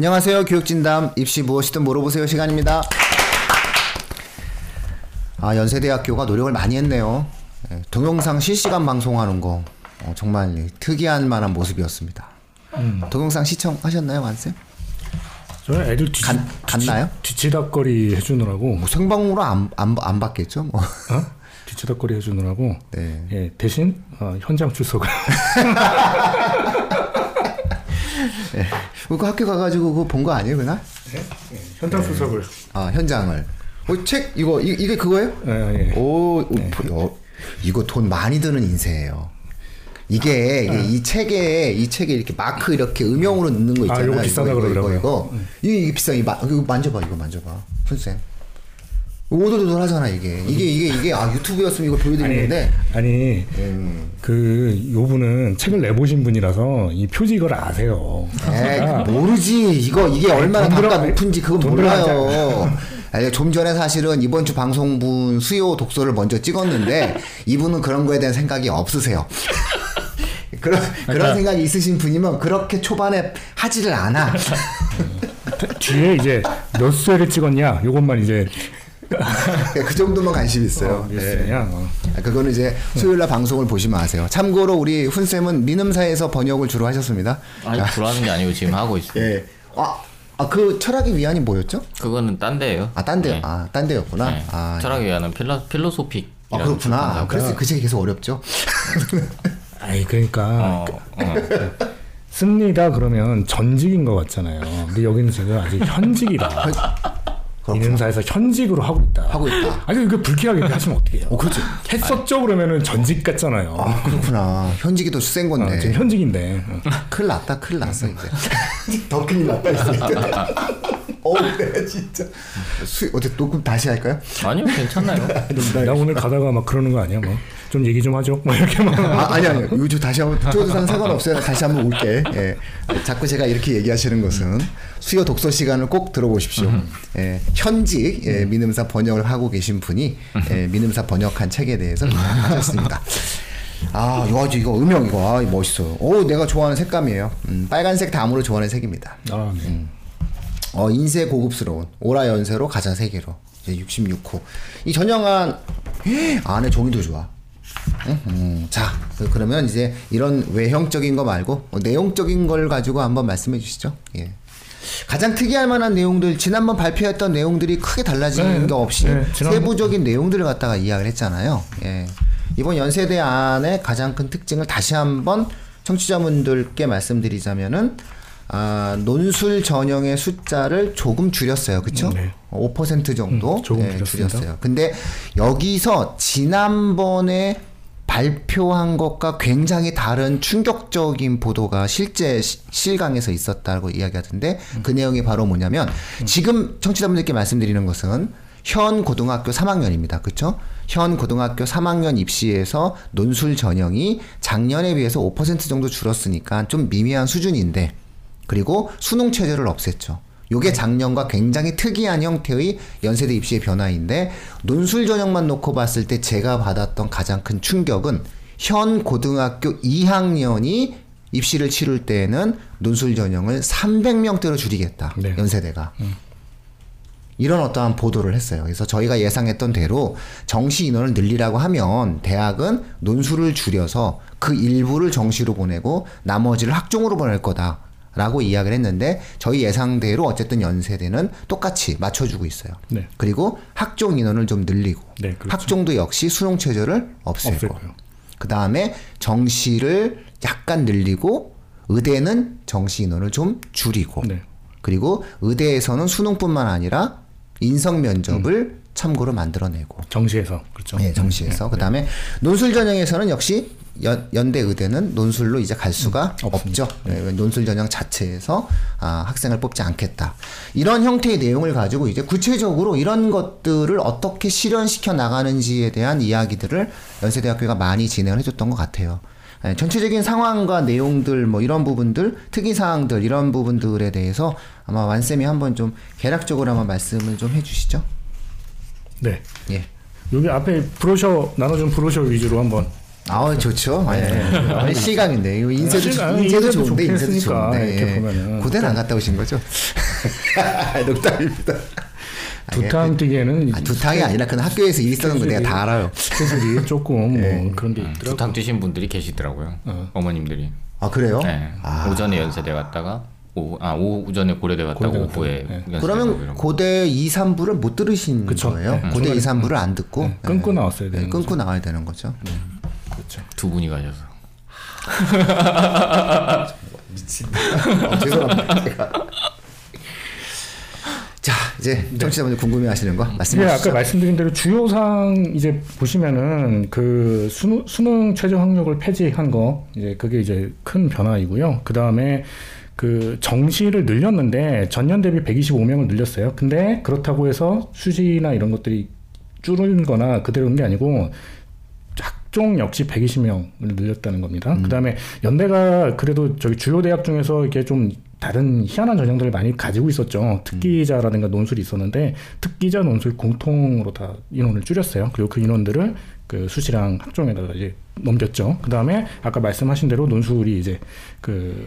안녕하세요. 교육진담 입시 무엇이든 물어보세요 시간입니다. 아, 연세대학교가 노력을 많이 했네요. 예, 동영상 실시간 방송하는 거 어, 정말 특이한 만한 모습이었습니다. 동영상 시청하셨나요, 완쌤? 저는 애들 뒤, 간- 갔나요? 뒤치다거리 해주느라고 뭐 생방으로 안, 안, 안 받겠죠? 뭐. 어? 뒤치다거리 해주느라고 네. 예, 대신 어, 현장 출석을 그 학교 가가지고 그거 본거 아니에요, 그날? 현장 출석을 아, 현장을. 어, 책, 이거, 이, 이게 그거예요? 예, 예. 오, 어, 이거 돈 많이 드는 인쇄예요. 이게 이게 이 책에 이 책에 이렇게 마크 이렇게 음영으로 넣는 거 아, 있잖아요. 이거 비싸다 이거, 그러더라고요. 이거, 이거. 이게 비싸. 이거, 마- 이거 만져봐. 이거 만져봐. 손쌤. 오돌오돌 하잖아 이게. 이게 이게 이게 아 유튜브였으면 이거 보여드리는 아니. 아니 음. 그 요분은 책을 내보신 분이라서 이 표지 이걸 아세요. 에이, 모르지. 이거 이게 얼마나 단가 높은지 그건 돈 몰라요. 아니, 좀 전에 사실은 이번 주 방송분 수요 독서를 먼저 찍었는데 이분은 그런 거에 대한 생각이 없으세요. 그런 그런 그러니까- 생각이 있으신 분이면 그렇게 초반에 하지를 않아. 뒤에 이제 몇 수회를 찍었냐 요것만 이제 그 정도만 관심 있어요. 어, 예. 뉴스냐. 어. 아, 그거는 이제 수요일 날 방송을 보시면 아세요. 참고로 우리 훈 쌤은 민음사에서 번역을 주로 하셨습니다. 아니 불하는 게 아니고 지금 하고 있어요. 예. 아, 아, 그 철학의 위안이 뭐였죠? 그거는 딴 데예요. 아, 딴 데, 네. 아, 딴 데였구나. 네. 아, 철학에 의한 필로 필로소픽. 아, 그렇구나. 그래서 그 책이 계속 어렵죠. 아이 그러니까 어, 어. 씁니다 그러면 전직인 것 같잖아요. 근데 여기는 지금 아직 현직이다. 이능사에서 현직으로 하고 있다. 하고 있다. 아니 이거 불쾌하게 하시면 어떻게 해요? 어, 그렇지. 했었죠 그러면은 전직 같잖아요. 아, 그렇구나. 현직이 더센 어, 건데. 지금 현직인데. 어. 큰일 났다, 큰일 났어, 이제. 더 큰일 났다, 이제. 어우, 네, 진짜. 수, 어떻게 녹음 다시 할까요? 아니요 괜찮아요. 나 오늘 가다가 막 그러는 거 아니야? 뭐 좀 얘기 좀 하죠. 뭐 이렇게 막. 아, 아니, 아니. 요즘 다시 한번, 쪼드상 상관없어요. 다시 한번 올게. 예. 자꾸 제가 이렇게 얘기하시는 것은 수요 독서 시간을 꼭 들어보십시오. 예. 현직, 예, 민음사 번역을 하고 계신 분이, 예, 민음사 번역한 책에 대해서 하셨습니다. 아, 이거, 아주 이거 음영, 이거, 아, 멋있어요. 오, 내가 좋아하는 색감이에요. 음, 빨간색 다음으로 좋아하는 색입니다. 아, 네. 어, 인쇄 고급스러운 오라 연세로 가자 세계로 이제 66호 이 전형한 안에 종이도 좋아. 음, 자 그- 그러면 이제 이런 외형적인 거 말고 어, 내용적인 걸 가지고 한번 말씀해 주시죠. 예. 가장 특이할 만한 내용들 지난번 발표했던 내용들이 크게 달라지는 네, 게 없이 네, 세부적인 내용들을 갖다가 이야기를 했잖아요. 예. 이번 연세대 안의 가장 큰 특징을 다시 한번 청취자분들께 말씀드리자면은 아, 논술 전형의 숫자를 조금 줄였어요. 그쵸? 네. 5% 정도 음, 조금 예. 줄였어요. 근데 여기서 지난번에 발표한 것과 굉장히 다른 충격적인 보도가 실제 시- 실강에서 있었다고 이야기하던데 그 내용이 바로 뭐냐면 지금 청취자분들께 말씀드리는 것은 현 고등학교 3학년입니다. 그렇죠? 현 고등학교 3학년 입시에서 논술 전형이 작년에 비해서 5% 정도 줄었으니까 좀 미미한 수준인데 그리고 수능 체제를 없앴죠. 요게 작년과 굉장히 특이한 형태의 연세대 입시의 변화인데 논술 전형만 놓고 봤을 때 제가 받았던 가장 큰 충격은 현 고등학교 2학년이 입시를 치를 때에는 논술 전형을 300명대로 줄이겠다. 네. 연세대가. 이런 어떠한 보도를 했어요. 그래서 저희가 예상했던 대로 정시 인원을 늘리라고 하면 대학은 논술을 줄여서 그 일부를 정시로 보내고 나머지를 학종으로 보낼 거다. 라고 이야기를 했는데 저희 예상대로 어쨌든 연세대는 똑같이 맞춰주고 있어요. 네. 그리고 학종 인원을 좀 늘리고 네, 그렇죠. 학종도 역시 수능 체제를 없애고. 그 다음에 정시를 약간 늘리고 의대는 정시 인원을 좀 줄이고 네. 그리고 의대에서는 수능뿐만 아니라 인성 면접을 참고로 만들어내고 정시에서 그렇죠. 예, 정시에서 그 다음에 논술 전형에서는 역시 연, 연대 의대는 논술로 이제 갈 수가 없죠. 예, 논술 전형 자체에서 아, 학생을 뽑지 않겠다. 이런 형태의 내용을 가지고 이제 구체적으로 이런 것들을 어떻게 실현시켜 나가는지에 대한 이야기들을 연세대학교가 많이 진행을 해줬던 것 같아요. 예, 전체적인 상황과 내용들 뭐 이런 부분들 특이 사항들 이런 부분들에 대해서 아마 완 쌤이 한번 좀 개략적으로 한번 말씀을 좀 해주시죠. 네. 예. 여기 앞에 브로셔 나눠준 브로셔 위주로 한번 아 좋죠. 예. 아니, 실감인데 이거 인쇄도 실감, 인쇄도 인쇄도 좋은데 인쇄도 했으니까, 좋은데 이렇게 예. 보면은. 고대는 안 갔다 오신 거죠? 농담입니다. 두탕 뛰기에는 아, 두탕이 아니라 그는 학교에서 일 있었는 거 내가 다 알아요. 스케줄이 조금 뭐 그런 게 있더라고요. 두탕 뛰신 분들이 계시더라고요. 어. 머님들이 아 그래요? 네. 아. 오전에 연세대 갔다가 오후 아 오전에 고려대 갔다가 고려대 오후에 네. 그러면. 고대 2, 3부를 못 들으신 그쵸. 거예요? 네. 고대 2, 중간에- 3부를 안 듣고 네, 끊고 나왔어야 되는 끊고 나와야 되는 거죠. 그렇죠. 두 분이 가셔서 어, 죄송합니다. 제가. 자 이제 청취자분들 궁금해하시는 거 말씀해 예, 주시죠. 아까 말씀드린 대로 주요사항 이제 보시면은 그 수능, 수능 최저 학력을 폐지한 거 이제 그게 이제 큰 변화이고요. 그 다음에 그 정시를 늘렸는데 전년 대비 125명을 늘렸어요. 근데 그렇다고 해서 수시나 이런 것들이 줄은 거나 그대로인 게 아니고 학종 역시 120명을 늘렸다는 겁니다. 그다음에 연대가 그래도 저기 주요 대학 중에서 이렇게 좀 다른 희한한 전형들을 많이 가지고 있었죠. 특기자라든가 논술이 있었는데 특기자 논술 공통으로 다 인원을 줄였어요. 그리고 그 인원들을 그 수시랑 학종에다가 이제 넘겼죠. 그 다음에 아까 말씀하신 대로 논술이 이제 그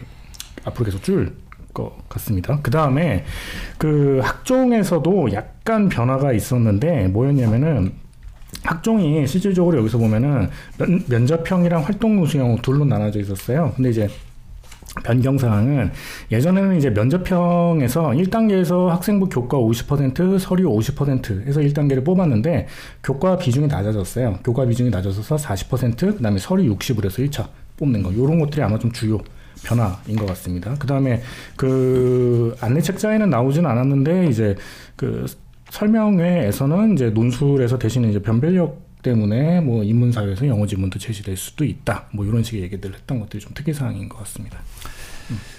앞으로 계속 줄 것 같습니다. 그 다음에 그 학종에서도 약간 변화가 있었는데 뭐였냐면은 학종이 실질적으로 여기서 보면은 면, 면접형이랑 활동 노수형 둘로 나눠져 있었어요. 근데 이제 변경 사항은 예전에는 이제 면접형에서 1단계에서 학생부 교과 50%, 서류 50% 해서 1단계를 뽑았는데 교과 비중이 낮아졌어요. 교과 비중이 낮아져서 40%, 그다음에 서류 60으로 해서 1차 뽑는 거. 이런 것들이 아마 좀 주요 변화인 것 같습니다. 그 다음에 그 안내 책자에는 나오진 않았는데 이제 그 설명회에서는 이제 논술에서 대신에 이제 변별력 때문에 뭐 인문사회에서 영어 지문도 제시될 수도 있다. 뭐 이런 식의 얘기들을 했던 것들이 좀 특이 사항인 것 같습니다.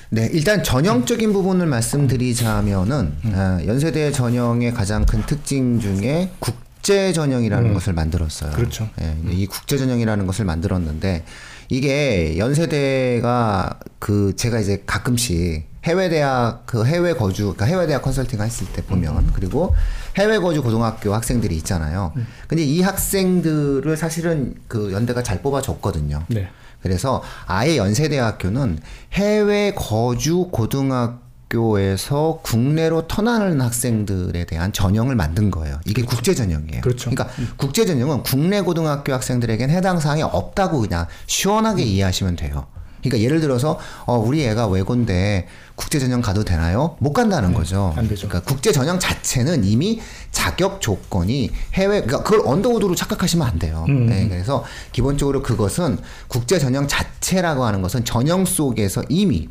네, 일단 전형적인 부분을 말씀드리자면은 아, 연세대 전형의 가장 큰 특징 중에 국제 전형이라는 것을 만들었어요. 그렇죠. 예, 이 국제 전형이라는 것을 만들었는데 이게 연세대가 그 제가 이제 가끔씩 해외 대학 그 해외 거주 그러니까 해외 대학 컨설팅 했을 때 보면 그리고 해외 거주 고등학교 학생들이 있잖아요. 근데 이 학생들을 사실은 그 연대가 잘 뽑아줬거든요. 네. 그래서 아예 연세대학교는 해외 거주 고등학교에서 국내로 터나는 학생들에 대한 전형을 만든 거예요. 이게 국제 전형이에요. 그렇죠. 러니까 국제 전형은 국내 고등학교 학생들에겐 해당 사항이 없다고 그냥 시원하게 이해하시면 돼요. 그러니까 예를 들어서 어 우리 애가 외고인데 국제 전형 가도 되나요? 못 간다는 거죠. 안 되죠. 그러니까 국제 전형 자체는 이미 자격 조건이 해외 그러니까 그걸 언더우드로 착각하시면 안 돼요. 음. 네, 그래서 기본적으로 그것은 국제 전형 자체라고 하는 것은 전형 속에서 이미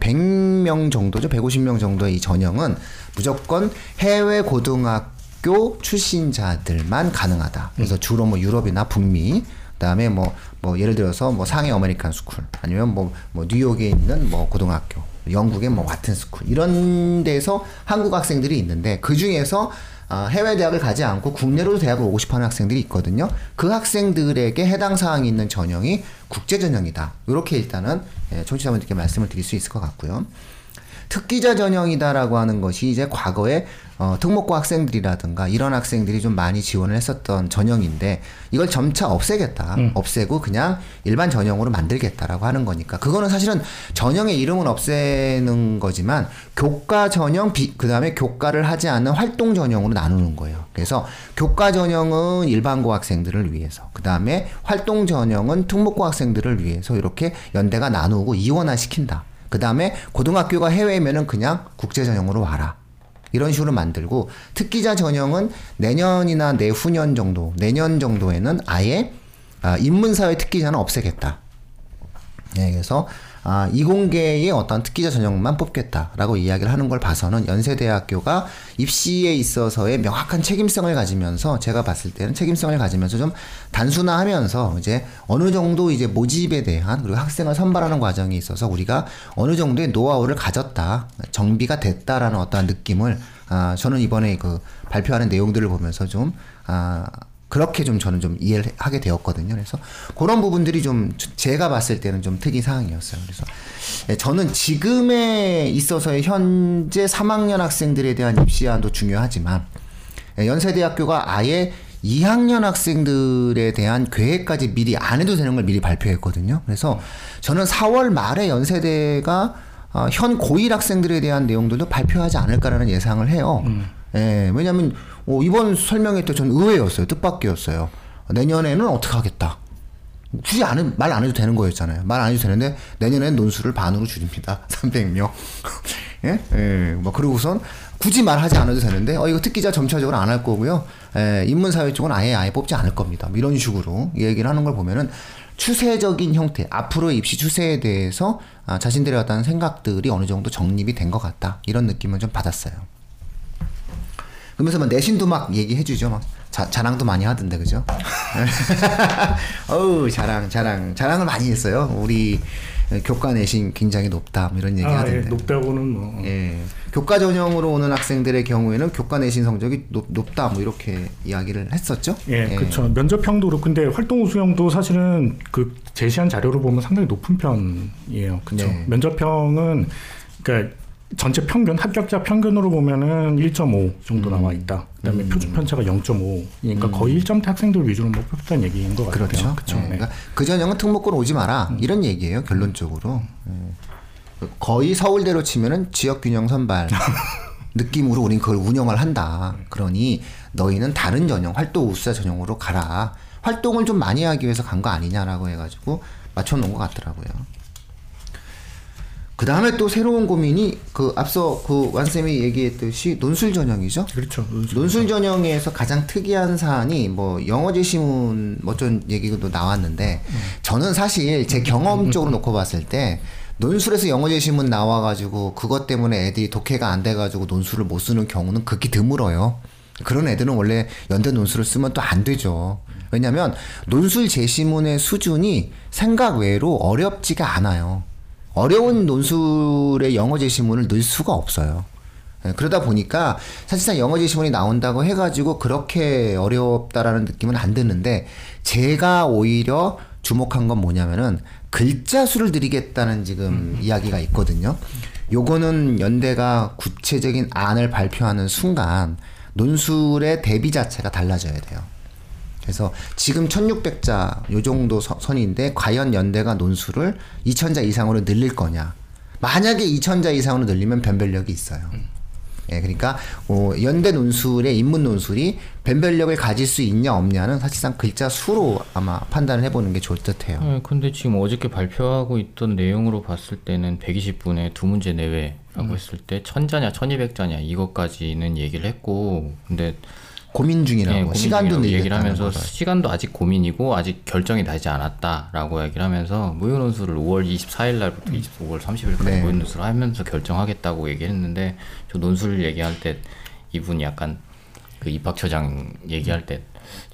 100명 정도죠. 150명 정도의 이 전형은 무조건 해외 고등학교 출신자들만 가능하다. 그래서 주로 뭐 유럽이나 북미 그다음에 뭐 뭐 예를 들어서 뭐 상해 American School 아니면 뭐 뭐 뉴욕에 있는 뭐 고등학교 영국의 뭐 와튼 스쿨 이런 데서 한국 학생들이 있는데 그 중에서 아, 해외 대학을 가지 않고 국내로 대학을 오고 싶어하는 학생들이 있거든요. 그 학생들에게 해당 사항이 있는 전형이 국제 전형이다. 이렇게 일단은 예, 청취자분들께 말씀을 드릴 수 있을 것 같고요. 특기자 전형이다라고 하는 것이 이제 과거에 어, 특목고 학생들이라든가 이런 학생들이 좀 많이 지원을 했었던 전형인데 이걸 점차 없애겠다. 없애고 그냥 일반 전형으로 만들겠다라고 하는 거니까 그거는 사실은 전형의 이름은 없애는 거지만 교과 전형 비, 그다음에 교과를 하지 않는 활동 전형으로 나누는 거예요. 그래서 교과 전형은 일반고 학생들을 위해서 그다음에 활동 전형은 특목고 학생들을 위해서 이렇게 연대가 나누고 이원화 시킨다. 그 다음에 고등학교가 해외면은 그냥 국제 전형으로 와라. 이런 식으로 만들고 특기자 전형은 내년이나 내후년 정도, 내년 정도에는 아예 아, 인문사회 특기자는 없애겠다. 네, 그래서 아, 이공계의 어떤 특기자 전형만 뽑겠다라고 이야기를 하는 걸 봐서는 연세대학교가 입시에 있어서의 명확한 책임성을 가지면서 제가 봤을 때는 책임성을 가지면서 좀 단순화하면서 이제 어느 정도 이제 모집에 대한 그리고 학생을 선발하는 과정에 있어서 우리가 어느 정도의 노하우를 가졌다 정비가 됐다라는 어떠한 느낌을 아, 저는 이번에 그 발표하는 내용들을 보면서 좀 아, 그렇게 좀 저는 좀 이해를 하게 되었거든요. 그래서 그런 부분들이 좀 제가 봤을 때는 좀 특이 사항이었어요. 그래서 예, 저는 지금에 있어서의 현재 3학년 학생들에 대한 입시안도 중요하지만 예, 연세대학교가 아예 2학년 학생들에 대한 계획까지 미리 안 해도 되는 걸 미리 발표했거든요. 그래서 저는 4월 말에 연세대가 어, 현 고1 학생들에 대한 내용들도 발표하지 않을까라는 예상을 해요. 예, 왜냐하면 어, 이번 설명회 때 저는 의외였어요. 뜻밖이었어요. 내년에는 어떻게 하겠다. 굳이 안, 말 안 해도 되는 거였잖아요. 말 안 해도 되는데 내년엔 논술을 반으로 줄입니다. 300명. 예? 예. 뭐 그러고선 굳이 말하지 않아도 되는데 어 이거 특기자 점차적으로 안 할 거고요. 예, 인문사회 쪽은 아예 아예 뽑지 않을 겁니다. 뭐 이런 식으로 얘기를 하는 걸 보면은 추세적인 형태, 앞으로의 입시 추세에 대해서 아, 자신들의 어떤 생각들이 어느 정도 정립이 된 것 같다. 이런 느낌을 좀 받았어요. 그러면서 막 내신도 막 얘기해주죠. 막 자, 자랑도 많이 하던데 그죠? 어우 자랑 자랑 자랑을 많이 했어요. 우리 교과 내신 굉장히 높다 뭐 이런 얘기 아, 예, 하던데. 높다고는 뭐 예. 교과 전형으로 오는 학생들의 경우에는 교과 내신 성적이 높, 높다 뭐 이렇게 이야기를 했었죠. 예, 그렇죠. 면접형도 그렇고 근데 활동 우수형도 사실은 그 제시한 자료를 보면 상당히 높은 편이에요. 그렇죠. 네. 면접형은 그러니까 전체 평균 합격자 평균으로 보면은 1.5 정도 음. 나와 있다. 그다음에 표준 편차가 0.5. 그러니까 거의 1점대 학생들 위주로 뭐 뽑혔다는 얘기인 것 같아요. 그렇죠. 그렇죠. 예, 네. 음. 그러니까 그 전형은 특목고로 오지 마라 이런 얘기예요 결론적으로. 예. 거의 서울대로 치면은 지역 균형 선발 느낌으로 우린 그걸 운영을 한다. 그러니 너희는 다른 전형 활동 우수자 전형으로 가라. 활동을 좀 많이 하기 위해서 간 거 아니냐라고 해가지고 맞춰놓은 것 같더라고요. 그 다음에 또 새로운 고민이 그 앞서 그 완쌤이 얘기했듯이 논술 전형이죠. 그렇죠. 논술. 논술 전형에서 가장 특이한 사안이 뭐 영어 제 시문 뭐 어쩐 얘기도 나왔는데 저는 사실 제 경험적으로 놓고 봤을 때 논술에서 영어 제 시문 나와가지고 그것 때문에 애들이 독해가 안 돼가지고 논술을 못 쓰는 경우는 극히 드물어요. 그런 애들은 원래 연대 논술을 쓰면 또 안 되죠. 왜냐하면 논술 제시문의 수준이 생각 외로 어렵지가 않아요. 어려운 논술의 영어 제시문을 넣을 수가 없어요. 예, 그러다 보니까 사실상 영어 제시문이 나온다고 해가지고 그렇게 어렵다라는 느낌은 안 드는데 제가 오히려 주목한 건 뭐냐면은 글자 수를 드리겠다는 지금 이야기가 있거든요. 요거는 연대가 구체적인 안을 발표하는 순간 논술의 대비 자체가 달라져야 돼요. 그래서 지금 1600자 요 정도 서- 선인데 과연 연대가 논술을 2000자 이상으로 늘릴 거냐? 만약에 2000자 이상으로 늘리면 변별력이 있어요. 예, 그러니까 어, 연대 논술의 인문 논술이 변별력을 가질 수 있냐 없냐는 사실상 글자 수로 아마 판단을 해보는 게 좋을 듯해요. 네, 근데 지금 어저께 발표하고 있던 내용으로 봤을 때는 120분에 두 문제 내외라고 했을 때 1000자냐 1200자냐 이것까지는 얘기를 했고 근데 고민 중이라고 예, 고민 시간도 얘기를 하면서 거죠. 시간도 아직 고민이고 아직 결정이 나지 않았다라고 얘기를 하면서 무효 논술을 5월 24일 날부터 25월 30일까지 네. 무효 논술을 하면서 결정하겠다고 얘기했는데 저 논술 얘기할 때 이분이 약간 그 입학처장 얘기할 때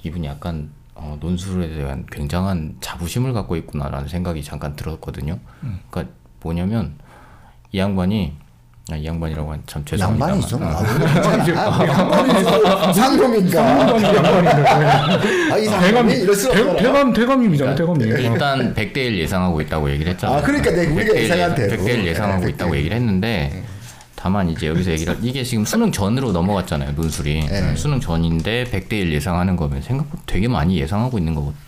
이분이 약간 어, 논술에 대한 굉장한 자부심을 갖고 있구나라는 생각이 잠깐 들었거든요. 그러니까 뭐냐면 이 양반이 아, 이 양반이라고 하면 참 죄송합니다. 양반이죠. 아. 상놈인가? 아, 이 대감 사람이 이럴 수 없잖아. 대감 대감님이잖아. 대감님. 일단 100대 1 예상하고 있다고 얘기를 했잖아요. 아, 그러니까 내가 우리가 100대 1 예상한 대로. 100대 1 예상하고 네, 있다고 100대1. 얘기를 했는데 다만 이제 여기서 얘기를 이게 지금 수능 전으로 넘어갔잖아요. 논술이. 네. 수능 전인데 100대 1 예상하는 거면 생각보다 되게 많이 예상하고 있는 거거든요.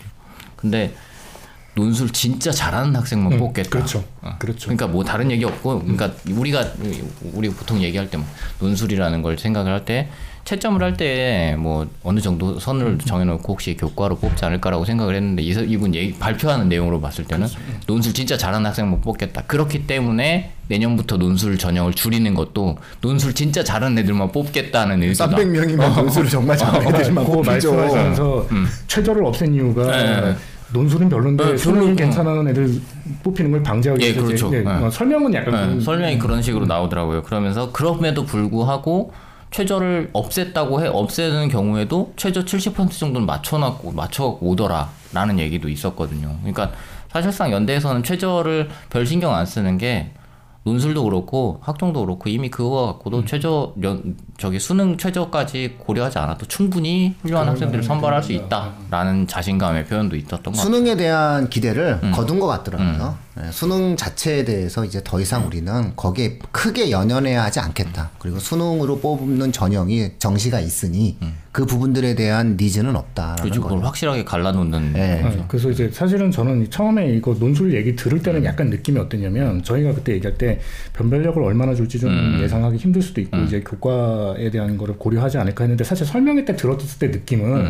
근데 논술 진짜 잘하는 학생만 뽑겠다. 그렇죠. 어. 그렇죠. 그러니까 뭐 다른 얘기 없고, 그러니까 우리가 우리 보통 얘기할 때 뭐 논술이라는 걸 생각을 할 때 채점을 할 때 뭐 어느 정도 선을 정해놓고 혹시 교과로 뽑지 않을까라고 생각을 했는데 이, 이분 얘기, 발표하는 내용으로 봤을 때는 논술 진짜 잘하는 학생만 뽑겠다. 그렇기 때문에 내년부터 논술 전형을 줄이는 것도 논술 진짜 잘하는 애들만 뽑겠다는 의도다. 300명이면 논술을 정말 잘하는 애들만 그거 뽑히죠. 말씀하시면서 최저를 없앤 이유가 네. 논술은 별론데 네, 수능이 별로- 괜찮은 애들 뽑히는 걸 방지하기 예, 위해서 그렇죠. 예, 네. 어, 설명은 약간 네, 그- 설명이 그런 식으로 나오더라고요. 그러면서 그럼에도 불구하고 최저를 없앴다고 해 없애는 경우에도 최저 70% 정도는 맞춰놨고 맞춰갖고 오더라라는 얘기도 있었거든요. 그러니까 사실상 연대에서는 최저를 별 신경 안 쓰는 게 논술도 그렇고 학종도 그렇고 이미 그거 갖고도 최저 연, 저기 수능 최저까지 고려하지 않아도 충분히 훌륭한 학생들을 선발할 수 있다라는 자신감의 표현도 있었던 것 같아요. 수능에 대한 기대를 음. 거둔 것 같더라고요. 예, 수능 자체에 대해서 이제 더 이상 우리는 거기에 크게 연연해야 하지 않겠다. 그리고 수능으로 뽑는 전형이 정시가 있으니 그 부분들에 대한 니즈는 없다라는 요즘 그걸. 확실하게 갈라놓는 예. 네, 그래서 이제 사실은 저는 처음에 이거 논술 얘기 들을 때는 약간 느낌이 어땠냐면 저희가 그때 얘기할 때 변별력을 얼마나 줄지 좀 예상하기 힘들 수도 있고 이제 교과에 대한 거를 고려하지 않을까 했는데 사실 설명회 때 들었을 때 느낌은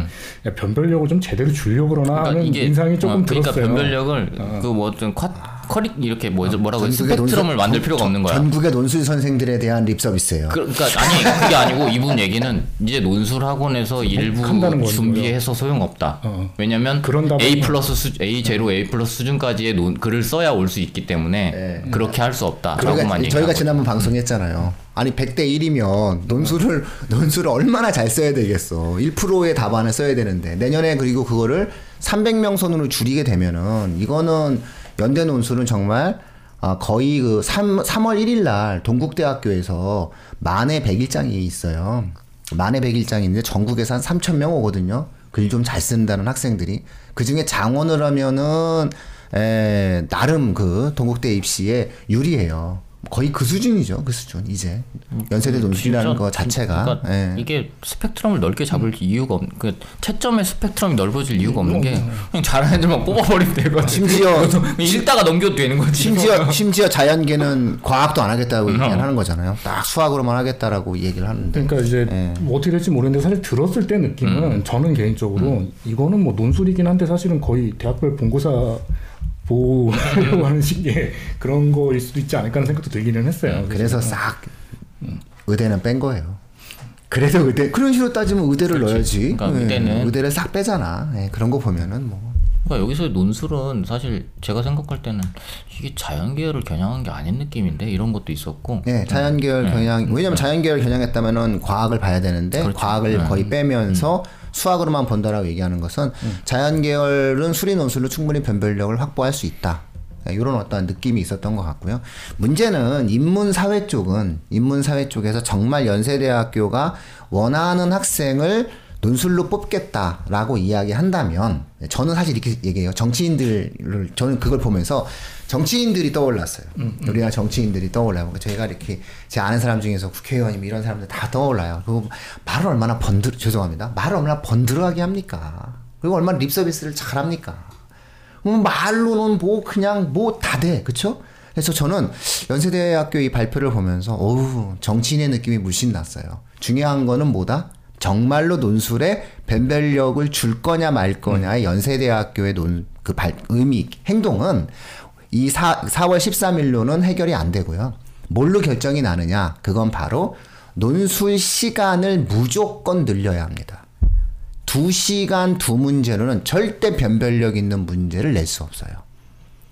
야, 변별력을 좀 제대로 주려고 그러나 하는 인상이 조금 어, 그러니까 들었어요. 변별력을 그뭐 어떤 쿼 커리 이렇게 뭐 뭐라고 해 전국의 스펙트럼을 논술- 만들 필요가 없는 거야. 전국의 논술 선생들에 대한 립 서비스예요. 그, 그러니까 아니 그게 아니고 이분 얘기는 이제 논술 학원에서 일부. 준비해서 소용없다. 어. 왜냐면 그런다 A 플러스 수 A 제로 A 플러스 수준까지의 논, 글을 써야 올 수 있기 때문에 그렇게 할 수 없다라고만 저희가 지난번 방송했잖아요. 아니 100대 1이면 논술을 논술을 얼마나 잘 써야 되겠어. 1%의 답안을 써야 되는데 내년에 그리고 그거를 300명 선으로 줄이게 되면은 이거는 연대 논술은 정말 아, 거의 그 3, 3월 1일 날 동국대학교에서 만에 100일장이 있어요. 만에 100일장이 있는데 전국에서 한 3,000명 오거든요. 글 좀 잘 쓴다는 학생들이. 그 중에 장원을 하면은, 에, 나름 그 동국대 입시에 유리해요. 거의 그 수준이죠. 그 수준, 이제. 연세대 논술이라는 진짜 거 자체가. 그러니까 예. 이게 스펙트럼을 넓게 잡을 이유가 없, 그 채점의 스펙트럼이 넓어질 이유가 없는 게 그냥 잘하는 애들만 뽑아버리면 되거든. 심지어- 읽다가 넘겨도 되는 거지. 심지어, 심지어 자연계는 과학도 안 하겠다고 얘기하는 거잖아요. 딱 수학으로만 하겠다라고 얘기를 하는데. 그러니까 이제 예. 뭐 어떻게 될지 모르겠는데 사실 들었을 때 느낌은 저는 개인적으로 이거는 뭐 논술이긴 한데 사실은 거의 대학별 본고사 보려고 하는 식의 그런 거일 수도 있지 않을까 하는 생각도 들기는 했어요. 그래서 싹 의대는 뺀 거예요. 그래도 의대 그런 식으로 따지면 의대를 그렇지. 넣어야지. 그러니까 예, 의대는- 의대를 싹 빼잖아. 예, 그런 거 보면은 뭐 그러니까 여기서 논술은 사실 제가 생각할 때는 이게 자연계열을 겨냥한 게 아닌 느낌인데 이런 것도 있었고 예, 자연계열 겨냥 왜냐면 자연계열 겨냥했다면은 과학을 봐야 되는데 그렇죠. 과학을 거의 빼면서 수학으로만 본다라고 얘기하는 것은 자연 계열은 수리 논술로 충분히 변별력을 확보할 수 있다. 이런 어떤 느낌이 있었던 것 같고요. 문제는 인문사회 쪽은 인문사회 쪽에서 정말 연세대학교가 원하는 학생을 논술로 뽑겠다라고 이야기한다면 저는 사실 이렇게 얘기해요. 정치인들을 저는 그걸 보면서 정치인들이 떠올랐어요. 우리나라 정치인들이 떠올라요. 그러니까 저희가 이렇게 제 아는 사람 중에서 국회의원님 이런 사람들 다 떠올라요. 그리고 말을 얼마나 번들 죄송합니다. 말을 얼마나 번들하게 합니까? 그리고 얼마나 립 서비스를 잘합니까? 음, 말로는 뭐 그냥 뭐 다 돼. 그쵸? 그래서 저는 연세대학교 이 발표를 보면서 어우 정치인의 느낌이 물씬 났어요. 중요한 거는 뭐다? 정말로 논술에 변별력을 줄 거냐 말 거냐의 연세대학교의 논, 그 발, 의미, 행동은 이 사, 4월 13일로는 해결이 안 되고요. 뭘로 결정이 나느냐? 그건 바로 논술 시간을 무조건 늘려야 합니다. 두 시간 두 문제로는 절대 변별력 있는 문제를 낼 수 없어요.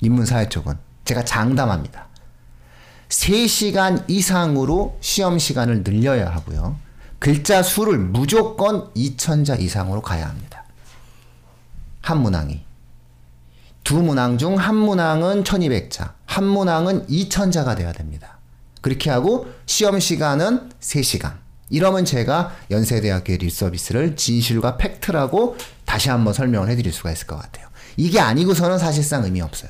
인문사회 쪽은. 제가 장담합니다. 3시간 이상으로 시험 시간을 늘려야 하고요. 글자 수를 무조건 2000자 이상으로 가야 합니다. 한 문항이. 두 문항 중 한 문항은 1200자, 한 문항은 2000자가 돼야 됩니다. 그렇게 하고 시험 시간은 3시간. 이러면 제가 연세대학교의 립서비스를 진실과 팩트라고 다시 한번 설명을 해드릴 수가 있을 것 같아요. 이게 아니고서는 사실상 의미 없어요.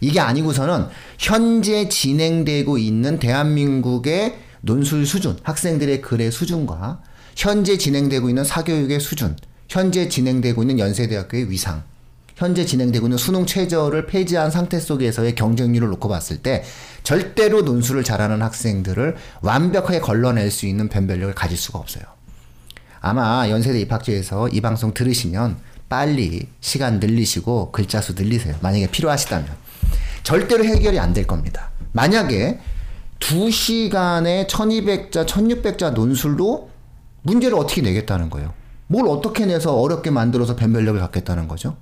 이게 아니고서는 현재 진행되고 있는 대한민국의 논술 수준, 학생들의 글의 수준과 현재 진행되고 있는 사교육의 수준, 현재 진행되고 있는 연세대학교의 위상, 현재 진행되고 있는 수능 최저를 폐지한 상태 속에서의 경쟁률을 놓고 봤을 때 절대로 논술을 잘하는 학생들을 완벽하게 걸러낼 수 있는 변별력을 가질 수가 없어요. 아마 연세대 입학제에서 이 방송 들으시면 빨리 시간 늘리시고 글자 수 늘리세요. 만약에 필요하시다면. 절대로 해결이 안 될 겁니다. 만약에 2시간에 1200자, 1600자 논술로 문제를 어떻게 내겠다는 거예요? 뭘 어떻게 내서 어렵게 만들어서 변별력을 갖겠다는 거죠?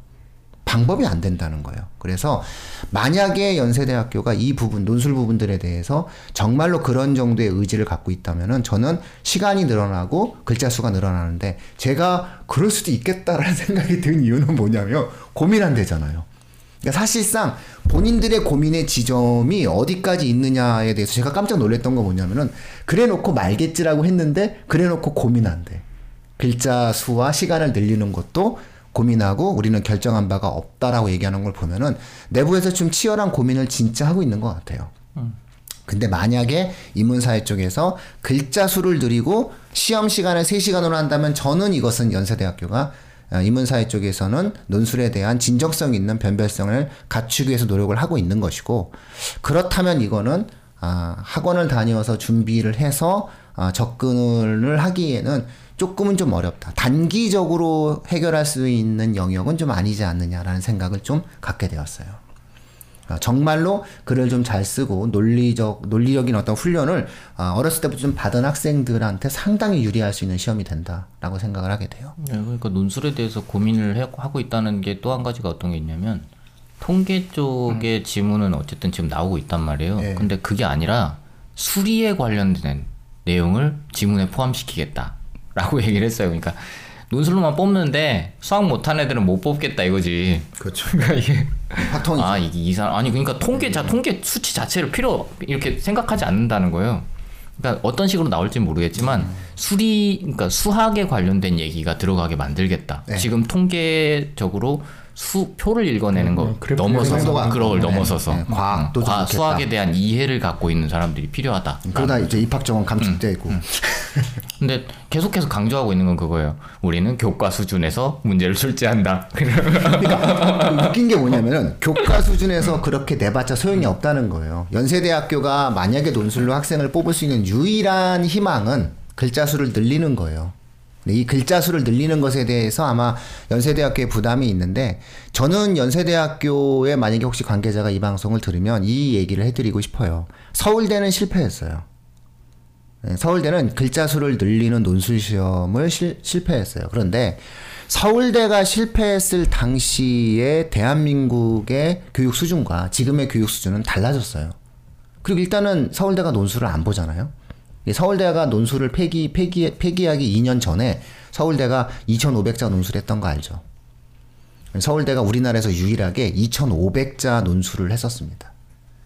방법이 안 된다는 거예요. 그래서 만약에 연세대학교가 이 부분 논술 부분들에 대해서 정말로 그런 정도의 의지를 갖고 있다면은 저는 시간이 늘어나고 글자 수가 늘어나는데 제가 그럴 수도 있겠다라는 생각이 든 이유는 뭐냐면 고민한대잖아요. 그러니까 사실상 본인들의 고민의 지점이 어디까지 있느냐에 대해서 제가 깜짝 놀랐던 거 뭐냐면은 그래 놓고 말겠지라고 했는데 그래 놓고 고민한대. 글자 수와 시간을 늘리는 것도 고민하고 우리는 결정한 바가 없다라고 얘기하는 걸 보면은 내부에서 좀 치열한 고민을 진짜 하고 있는 것 같아요. 근데 만약에 인문사회 쪽에서 글자 수를 늘리고 시험 시간을 3시간으로 한다면 저는 이것은 연세대학교가 어, 인문사회 쪽에서는 논술에 대한 진정성 있는 변별성을 갖추기 위해서 노력을 하고 있는 것이고 그렇다면 이거는 아, 학원을 다녀서 준비를 해서 아, 접근을 하기에는 조금은 좀 어렵다. 단기적으로 해결할 수 있는 영역은 좀 아니지 않느냐라는 생각을 좀 갖게 되었어요. 아, 정말로 글을 좀 잘 쓰고 논리적 논리적인 어떤 훈련을 아, 어렸을 때부터 좀 받은 학생들한테 상당히 유리할 수 있는 시험이 된다라고 생각을 하게 돼요. 네, 그러니까 논술에 대해서 고민을 해- 하고 있다는 게 또 한 가지가 어떤 게 있냐면 통계 쪽의 지문은 어쨌든 지금 나오고 있단 말이에요. 예. 근데 그게 아니라 수리에 관련된 내용을 지문에 포함시키겠다라고 얘기를 했어요. 그러니까 논술로만 뽑는데 수학 못한 애들은 못 뽑겠다 이거지. 그렇죠. 그러니까 이게 확통이 아 이게 이상 아니 그러니까 통계 자 통계 수치 자체를 필요 이렇게 생각하지 않는다는 거예요. 그러니까 어떤 식으로 나올지 모르겠지만 수리 그러니까 수학에 관련된 얘기가 들어가게 만들겠다. 네. 지금 통계적으로 수 표를 읽어내는 거 음, 넘어서서 그걸 네, 넘어서서 네, 과학도 음, 좀 과-. 수학에 대한 이해를 갖고 있는 사람들이 필요하다. 그러다 이제 입학 정원 감축되고 근데 계속해서 강조하고 있는 건 그거예요. 우리는 교과 수준에서 문제를 출제한다. 그러니까 웃긴 게 뭐냐면은 교과 수준에서 그렇게 내봤자 소용이 없다는 거예요. 연세대학교가 만약에 논술로 학생을 뽑을 수 있는 유일한 희망은 글자 수를 늘리는 거예요. 이 글자 수를 늘리는 것에 대해서 아마 연세대학교에 부담이 있는데 저는 연세대학교에 만약에 혹시 관계자가 이 방송을 들으면 이 얘기를 해드리고 싶어요. 서울대는 실패했어요. 네, 서울대는 글자 수를 늘리는 논술 시험을 실, 실패했어요. 그런데 서울대가 실패했을 당시에 대한민국의 교육 수준과 지금의 교육 수준은 달라졌어요. 그리고 일단은 서울대가 논술을 안 보잖아요. 이 서울대가 논술을 폐기, 폐기, 폐기하기 2년 전에 서울대가 2,500자 논술했던 거 알죠? 서울대가 우리나라에서 유일하게 2,500자 논술을 했었습니다.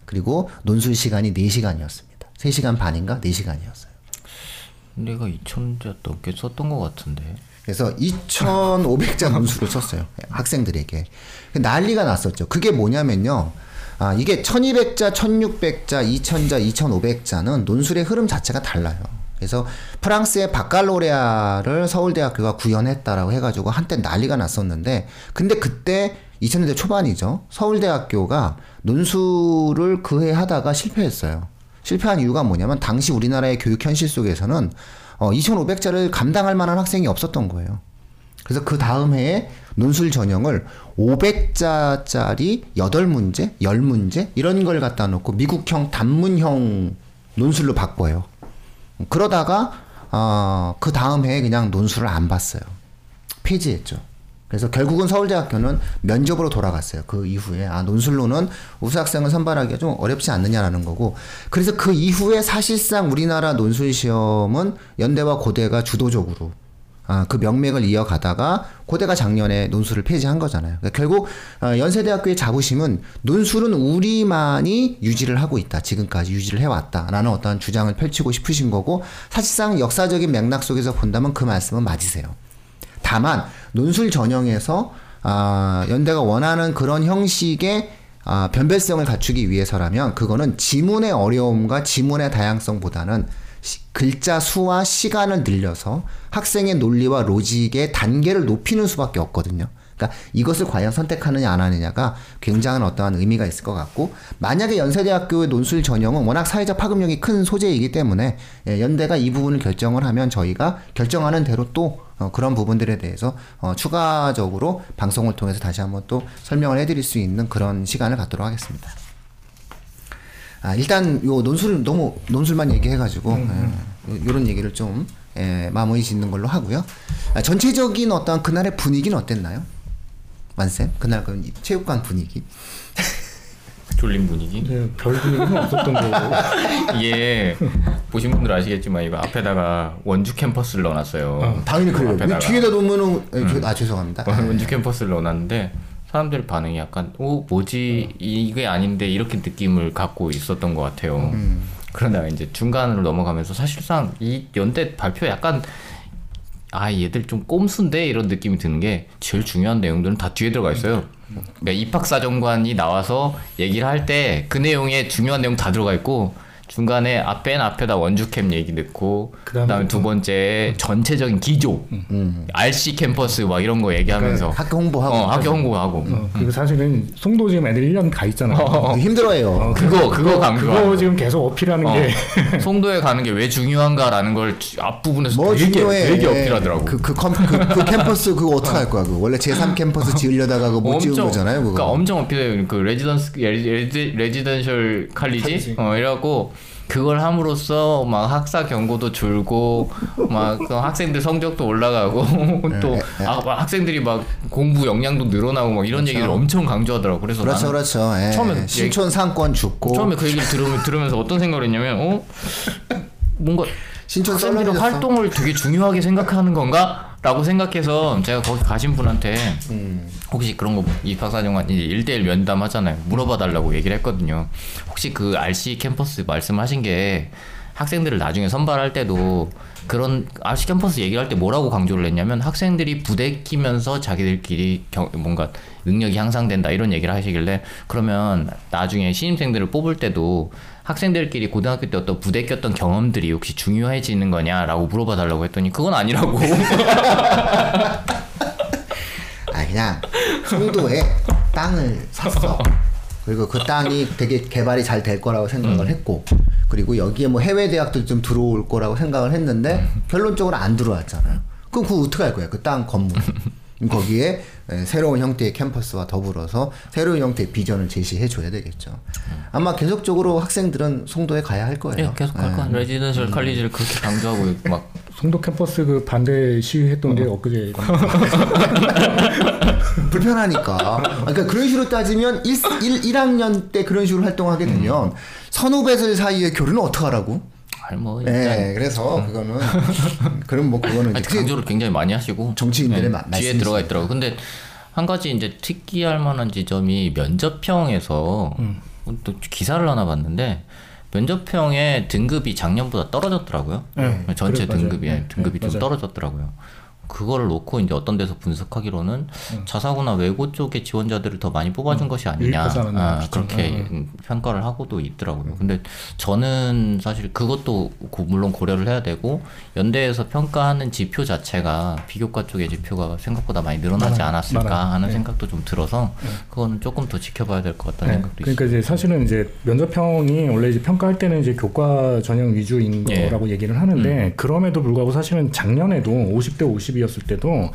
그리고 논술 시간이 4시간이었습니다. 3시간 반인가 4시간이었어요. 내가 2천자 넘게 썼던 것 같은데. 그래서 2,500자 논술을 썼어요. 학생들에게. 난리가 났었죠. 그게 뭐냐면요. 아, 이게 1200자, 1600자, 2000자, 2500자는 논술의 흐름 자체가 달라요. 그래서 프랑스의 바칼로레아를 서울대학교가 구현했다라고 해가지고 한때 난리가 났었는데, 근데 그때 2000년대 초반이죠. 서울대학교가 논술을 그 해 하다가 실패했어요. 실패한 이유가 뭐냐면 당시 우리나라의 교육 현실 속에서는 어, 2,500자를 감당할 만한 학생이 없었던 거예요. 그래서 그 다음 해에 논술 전형을 500자짜리 8문제, 10문제 이런 걸 갖다 놓고 미국형 단문형 논술로 바꿔요. 그러다가 어, 그 다음 해에 그냥 논술을 안 봤어요. 폐지했죠. 그래서 결국은 서울대학교는 면접으로 돌아갔어요. 그 이후에 아 논술로는 우수 학생을 선발하기가 좀 어렵지 않느냐라는 거고 그래서 그 이후에 사실상 우리나라 논술 시험은 연대와 고대가 주도적으로 아, 그 명맥을 이어가다가 고대가 작년에 논술을 폐지한 거잖아요. 그러니까 결국 어, 연세대학교의 자부심은 논술은 우리만이 유지를 하고 있다. 지금까지 유지를 해왔다라는 어떤 주장을 펼치고 싶으신 거고 사실상 역사적인 맥락 속에서 본다면 그 말씀은 맞으세요. 다만 논술 전형에서 아, 연대가 원하는 그런 형식의 아, 변별성을 갖추기 위해서라면 그거는 지문의 어려움과 지문의 다양성보다는 시- 글자 수와 시간을 늘려서 학생의 논리와 로직의 단계를 높이는 수밖에 없거든요. 그러니까 이것을 과연 선택하느냐 안 하느냐가 굉장한 어떠한 의미가 있을 것 같고 만약에 연세대학교의 논술 전형은 워낙 사회적 파급력이 큰 소재이기 때문에 예, 연대가 이 부분을 결정을 하면 저희가 결정하는 대로 또 어, 그런 부분들에 대해서 어, 추가적으로 방송을 통해서 다시 한번 또 설명을 해드릴 수 있는 그런 시간을 갖도록 하겠습니다. 아, 일단 요 논술 너무 논술만 얘기해가지고 예, 이런 얘기를 좀 예, 마무리 짓는 걸로 하고요. 아, 전체적인 어떤 그날의 분위기는 어땠나요? 만쌤 그날 그 체육관 분위기. 졸린 분위기. 네, 별 분위기는 없었던 거고. 이게 보신 분들 아시겠지만 이거 앞에다가 원주 캠퍼스를 넣어놨어요. 당연히 그래요. 앞에다가. 뒤에다 놓으면은 예, 저- 아 죄송합니다. 원주 캠퍼스를 넣어놨는데 사람들 반응이 약간 오 뭐지 이게 아닌데 이렇게 느낌을 갖고 있었던 것 같아요. 그러다가 이제 중간으로 넘어가면서 사실상 이 연대 발표 약간 아 얘들 좀 꼼수인데 이런 느낌이 드는 게 제일 중요한 내용들은 다 뒤에 들어가 있어요. 그러니까 입학사정관이 나와서 얘기를 할 때 그 내용에 중요한 내용 다 들어가 있고 중간에 앞엔 앞에다 원주캠 얘기 넣고 그다음에 그다음에 두 번째 전체적인 기조, RC 캠퍼스 막 이런 거 얘기하면서 학교 홍보하고 어, 학교 홍보하고 어, 그리고 사실은 송도 지금 애들 1년 가 있잖아요. 어, 힘들어해요. 그거 그거 강조하고 그거 지금 계속 어필하는 어, 게 송도에 가는 게 왜 중요한가라는 걸 앞부분에서 뭐 되게, 중요해. 되게 어필하더라고. 그, 그, 컴, 그, 그 캠퍼스 그거 어떻게 할 거야? 그 원래 제3 캠퍼스 지으려다가 그거 못 지은 거잖아요. 그거. 그러니까 엄청 어필해요. 그 레지던스 레지, residential college college. 어 이래갖고 그걸 함으로써 막 학사 경고도 줄고 막그 학생들 성적도 올라가고 또 네, 네. 아, 막 학생들이 막 공부 역량도 늘어나고 막 이런 얘기를 엄청 강조하더라고. 그래서 그렇죠, 그렇죠. 예. 처음에 신촌 상권 죽고 처음에 그 얘기를 들으면, 들으면서 어떤 생각을 했냐면 어 뭔가 신촌 학생들이. 활동을 되게 중요하게 생각하는 건가? 라고 생각해서 제가 거기 가신 분한테 음. 음. 혹시 그런 거 입학사정관 이제 1대1 면담 하잖아요. 물어봐 달라고 얘기를 했거든요. 혹시 그 RC 캠퍼스 말씀하신 게 학생들을 나중에 선발할 때도 그런 RC 캠퍼스 얘기를 할 때 뭐라고 강조를 했냐면 학생들이 부대끼면서 자기들끼리 경- 뭔가 능력이 향상된다 이런 얘기를 하시길래 그러면 나중에 신입생들을 뽑을 때도 학생들끼리 고등학교 때 어떤 부대꼈던 경험들이 혹시 중요해지는 거냐라고 물어봐 달라고 했더니 그건 아니라고 아 그냥 송도에 땅을 샀어. 그리고 그 땅이 되게 개발이 잘 될 거라고 생각을 했고 그리고 여기에 뭐 해외 대학들 좀 들어올 거라고 생각을 했는데 결론적으로 안 들어왔잖아요. 그럼 그거 어떻게 할 거야? 그 땅 건물. 거기에 에, 새로운 형태의 캠퍼스와 더불어서 새로운 형태의 비전을 제시해 줘야 되겠죠. 아마 계속적으로 학생들은 송도에 가야 할 거예요. 예, 계속 할 거야. 레지던셜 칼리지를 그렇게 강조하고 막 송도 캠퍼스 그 반대 시위했던 게 엊그제 불편하니까. 그러니까 그런 식으로 따지면 1, 1, 1 학년 때 그런 식으로 활동하게 되면 선후배들 사이의 교류는 어떡하라고? 아니 뭐 예, 일단 그래서 그거는 그럼 뭐 그거는 강조를 굉장히 많이 하시고 정치인들의 네, 마- 뒤에. 들어가 있더라고. 근데 한 가지 이제 특이할 만한 지점이 면접형에서 음. 또 기사를 하나 봤는데 면접형의 등급이 작년보다 떨어졌더라고요. 네, 전체 그래. 등급이 네, 등급이 네, 좀 맞아요. 떨어졌더라고요. 그거를 놓고 이제 어떤 데서 분석하기로는 음. 자사고나 외고 쪽의 지원자들을 더 많이 뽑아준 것이 아니냐 아. 그렇게 음. 평가를 하고도 있더라고요. 근데 저는 사실 그것도 고- 물론 고려를 해야 되고 연대에서 평가하는 지표 자체가 비교과 쪽의 지표가 생각보다 많이 늘어나지 많아요. 않았을까 많아요. 하는 네. 생각도 좀 들어서 그거는 조금 더 지켜봐야 될 것 같다는 네, 생각도 그러니까 이제 사실은 이제 면접형이 원래 이제 평가할 때는 이제 교과 전형 위주인 예. 거라고 얘기를 하는데 그럼에도 불구하고 사실은 작년에도 50대 50 이었을 때도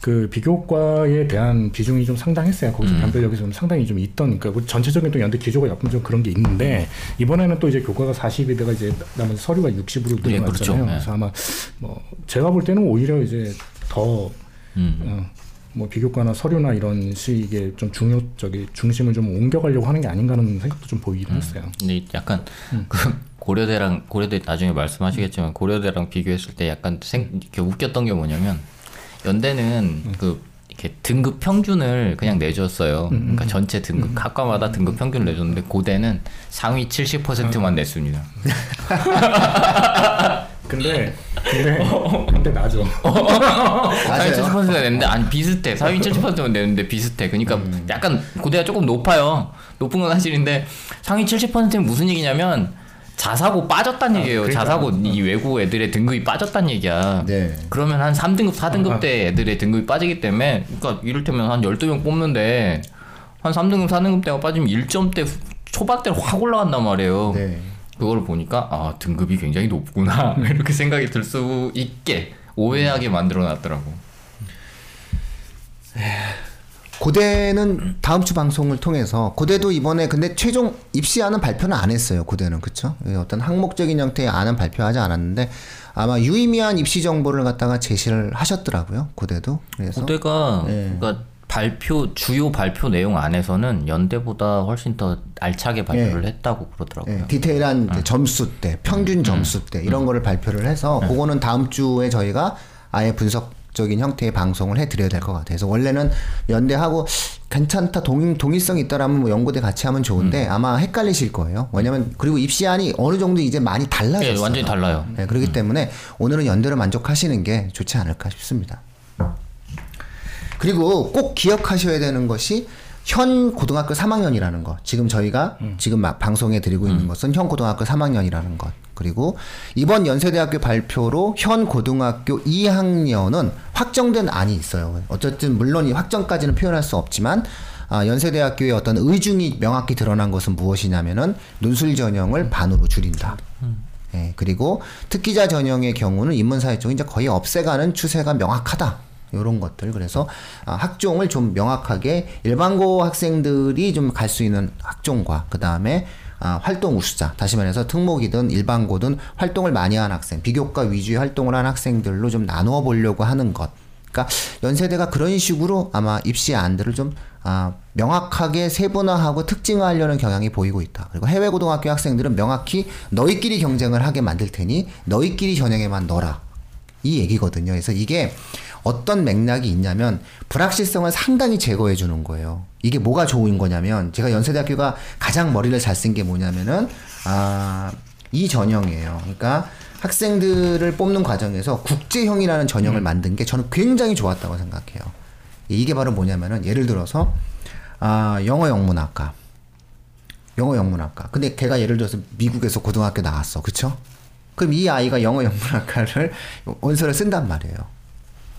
그 비교과에 대한 비중이 좀 상당했어요. 거기서 변별력이 좀 상당히 좀 있던 그러니까 우리 전체적인 또 연대 기조가 약간 좀 그런 게 있는데 이번에는 또 이제 교과가 40이다가 이제 나머지 서류가 60으로 예, 늘어났잖아요. 그렇죠. 네. 그래서 아마 뭐 제가 볼 때는 오히려 이제 더 음. 어, 뭐 비교과나 서류나 이런 식의 좀 중요적인 중심을 좀 옮겨가려고 하는 게 아닌가 하는 생각도 좀 보이긴 했어요. 근데 약간 그 고려대랑 고려대 나중에 말씀하시겠지만 고려대랑 비교했을 때 약간 생 이렇게 웃겼던 게 뭐냐면 연대는 그 이렇게 등급 평균을 그냥 내줬어요. 그러니까 전체 등급 학과마다 등급 평균을 내줬는데 고대는 상위 70%만 냈습니다. 근데 근데 근데 나죠. 상위 맞아요. 70% 냈는데 아니 비슷해. 상위 70%만 냈는데 비슷해. 그러니까 약간 고대가 조금 높아요. 높은 건 사실인데 상위 70%는 무슨 얘기냐면 자사고 빠졌다는 얘기예요. 그러니까. 자사고 이 외고 애들의 등급이 빠졌다는 얘기야. 네. 그러면 한 3등급, 4등급 아. 때 애들의 등급이 빠지기 때문에 그러니까 이를테면 한 12명 뽑는데 한 3등급, 4등급 때가 빠지면 1점대 초반대로 확 올라간단 말이에요. 네. 그거를 보니까 아 등급이 굉장히 높구나 이렇게 생각이 들 수 있게 오해하게 만들어 놨더라고. 고대는 다음 주 방송을 통해서 고대도 이번에 근데 최종 입시안은 발표는 안 했어요. 고대는 그렇죠? 어떤 항목적인 형태의 안은 발표하지 않았는데 아마 유의미한 입시 정보를 갖다가 제시를 하셨더라고요. 고대도 그래서 고대가 네. 그러니까 발표 주요 발표 내용 안에서는 연대보다 훨씬 더 알차게 발표를 했다고 그러더라고요. 예, 디테일한 이제 점수대, 평균 점수대 이런 거를 발표를 해서 그거는 다음 주에 저희가 아예 분석 적인 형태의 방송을 해드려야 될 것 같아요. 그래서 원래는 연대하고 괜찮다 동, 동일성 있다라면 뭐 연고대 같이 하면 좋은데 아마 헷갈리실 거예요. 왜냐면 그리고 입시안이 어느 정도 이제 많이 달라졌어요. 네, 완전히 달라요. 네, 그렇기 때문에 오늘은 연대로 만족하시는 게 좋지 않을까 싶습니다. 그리고 꼭 기억하셔야 되는 것이 현 고등학교 3학년이라는 것. 지금 저희가 지금 막 방송에 드리고 있는 것은 현 고등학교 3학년이라는 것. 그리고 이번 연세대학교 발표로 현 고등학교 2학년은 확정된 안이 있어요. 어쨌든 물론 이 확정까지는 표현할 수 없지만 아, 연세대학교의 어떤 의중이 명확히 드러난 것은 무엇이냐면은 논술 전형을 반으로 줄인다. 예, 그리고 특기자 전형의 경우는 인문사회 쪽이 이제 거의 없애가는 추세가 명확하다. 이런 것들 그래서 아, 학종을 좀 명확하게 일반고 학생들이 좀 갈 수 있는 학종과 그 다음에 아, 활동 우수자 다시 말해서 특목이든 일반고든 활동을 많이 한 학생 비교과 위주의 활동을 한 학생들로 좀 나누어 보려고 하는 것 그러니까 연세대가 그런 식으로 아마 입시 안들을 좀 아, 명확하게 세분화하고 특징화하려는 경향이 보이고 있다. 그리고 해외 고등학교 학생들은 명확히 너희끼리 경쟁을 하게 만들 테니 너희끼리 전형에만 넣어라. 이 얘기거든요. 그래서 이게 어떤 맥락이 있냐면 불확실성을 상당히 제거해 주는 거예요. 이게 뭐가 좋은 거냐면 제가 연세대학교가 가장 머리를 잘 쓴 게 뭐냐면은 아, 이 전형이에요. 그러니까 학생들을 뽑는 과정에서 국제형이라는 전형을 만든 게 저는 굉장히 좋았다고 생각해요. 이게 바로 뭐냐면은 예를 들어서 아, 영어 영문학과 영어 영문학과. 근데 걔가 예를 들어서 미국에서 고등학교 나왔어. 그쵸? 그럼 이 아이가 영어 영문학과를 원서를 쓴단 말이에요.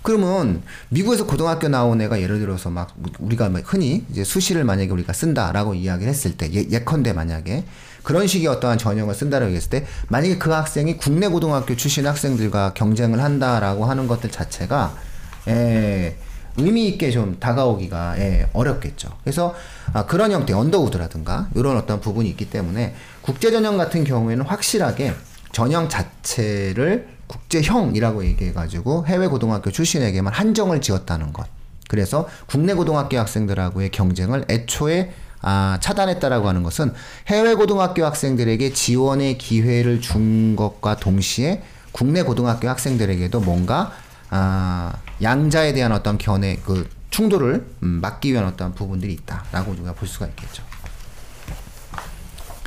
그러면 미국에서 고등학교 나온 애가 예를 들어서 막 우리가 막 흔히 이제 수시를 만약에 우리가 쓴다라고 이야기를 했을 때 예, 예컨대 만약에 그런 식의 어떠한 전형을 쓴다라고 했을 때 만약에 그 학생이 국내 고등학교 출신 학생들과 경쟁을 한다라고 하는 것들 자체가 예, 의미 있게 좀 다가오기가 예, 어렵겠죠. 그래서 아, 그런 형태 언더우드라든가 이런 어떤 부분이 있기 때문에 국제 전형 같은 경우에는 확실하게 전형 자체를 국제형이라고 얘기해가지고 해외 고등학교 출신에게만 한정을 지었다는 것. 그래서 국내 고등학교 학생들하고의 경쟁을 애초에 아, 차단했다라고 하는 것은 해외 고등학교 학생들에게 지원의 기회를 준 것과 동시에 국내 고등학교 학생들에게도 뭔가 아, 양자에 대한 어떤 견해 그 충돌을 음, 막기 위한 어떤 부분들이 있다라고 우리가 볼 수가 있겠죠.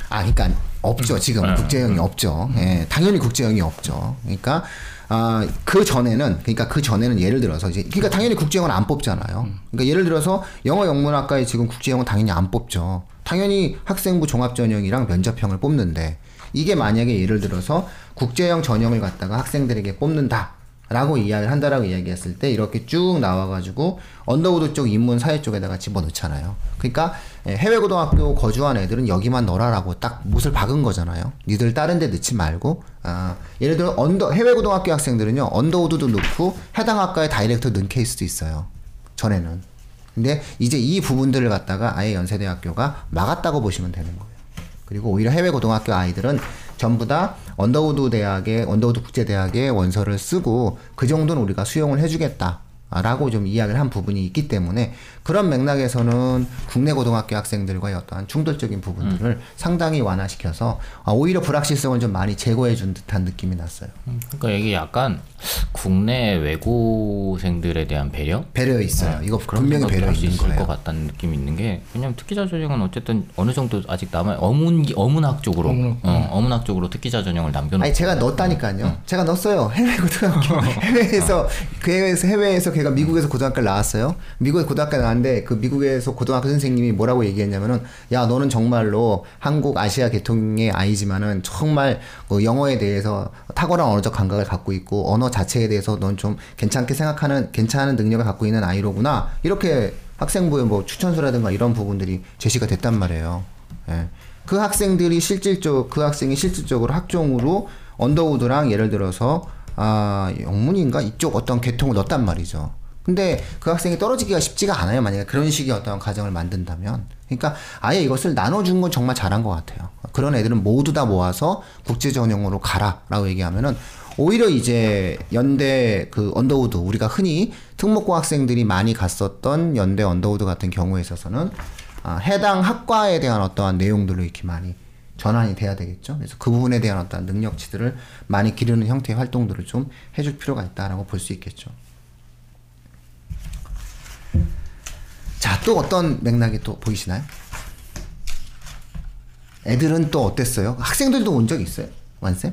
아, 그러니까 없죠. 지금 네. 국제형이 없죠. 예, 당연히 국제형이 없죠. 그러니까 아, 그 전에는 그러니까 그 전에는 예를 들어서 이제 그러니까 당연히 국제형은 안 뽑잖아요. 그러니까 예를 들어서 영어 영문학과에 지금 국제형은 당연히 안 뽑죠. 당연히 학생부 종합 전형이랑 면접형을 뽑는데 이게 만약에 예를 들어서 국제형 전형을 갖다가 학생들에게 뽑는다. 라고 이야기를 한다라고 이야기했을 때 이렇게 쭉 나와가지고 언더우드 쪽 인문 사회 쪽에다가 집어넣잖아요. 그러니까 예, 해외 고등학교 거주한 애들은 여기만 넣어라라고 딱 못을 박은 거잖아요. 니들 다른 데 넣지 말고 아, 예를 들어 언더 해외 고등학교 학생들은요 언더우드도 넣고 해당 학과에 direct 넣은 케이스도 있어요. 전에는. 근데 이제 이 부분들을 갖다가 아예 연세대학교가 막았다고 보시면 되는 거예요. 그리고 오히려 해외 고등학교 아이들은 전부 다 언더우드 대학의 언더우드 국제 대학의 원서를 쓰고 그 정도는 우리가 수용을 해주겠다. 라고 좀 이야기를 한 부분이 있기 때문에 그런 맥락에서는 국내 고등학교 학생들과의 어떠한 충돌적인 부분들을 상당히 완화시켜서 아, 오히려 불확실성을 좀 많이 제거해 준 듯한 느낌이 났어요. 그러니까 이게 약간 국내 외고생들에 대한 배려? 배려 있어요. 이거 그런 분명히 배려 있는 있을 거예요. 것 같다는 느낌이 있는 게 왜냐면 특기자 전형은 어쨌든 어느 정도 아직 남아 어문 어문학 쪽으로 어문학. 어, 어문학 쪽으로 특기자 전형을 남겨놓고 아니 제가 넣었다니까요. 제가 넣었어요. 해외 고등학교 해외에서 그 해외에서 해외에서 걔가 미국에서 고등학교를 나왔어요. 미국에 고등학교 나왔는데 그 미국에서 고등학교 선생님이 뭐라고 얘기했냐면은 야 너는 정말로 한국 아시아 계통의 아이지만은 정말 그 영어에 대해서 탁월한 언어적 감각을 갖고 있고 언어 자체에 대해서 넌 좀 괜찮게 생각하는 괜찮은 능력을 갖고 있는 아이로구나 이렇게 학생부의 뭐 추천서라든가 이런 부분들이 제시가 됐단 말이에요. 예. 그 학생들이 실질적 그 학생이 실질적으로 학종으로 언더우드랑 예를 들어서 아 영문인가 이쪽 어떤 계통을 넣었단 말이죠. 근데 그 학생이 떨어지기가 쉽지가 않아요. 만약에 그런 식의 어떤 과정을 만든다면. 그러니까 아예 이것을 나눠준 건 정말 잘한 것 같아요. 그런 애들은 모두 다 모아서 국제 전형으로 가라라고 얘기하면은 오히려 이제 연대 그 언더우드 우리가 흔히 특목고 학생들이 많이 갔었던 연대 언더우드 같은 경우에 있어서는 아, 해당 학과에 대한 어떠한 내용들로 이렇게 많이 전환이 돼야 되겠죠. 그래서 그 부분에 대한 어떤 능력치들을 많이 기르는 형태의 활동들을 좀 해줄 필요가 있다라고 볼 수 있겠죠. 또 어떤 맥락이 또 보이시나요? 애들은 또 어땠어요? 학생들도 온 적 있어요? 완쌤?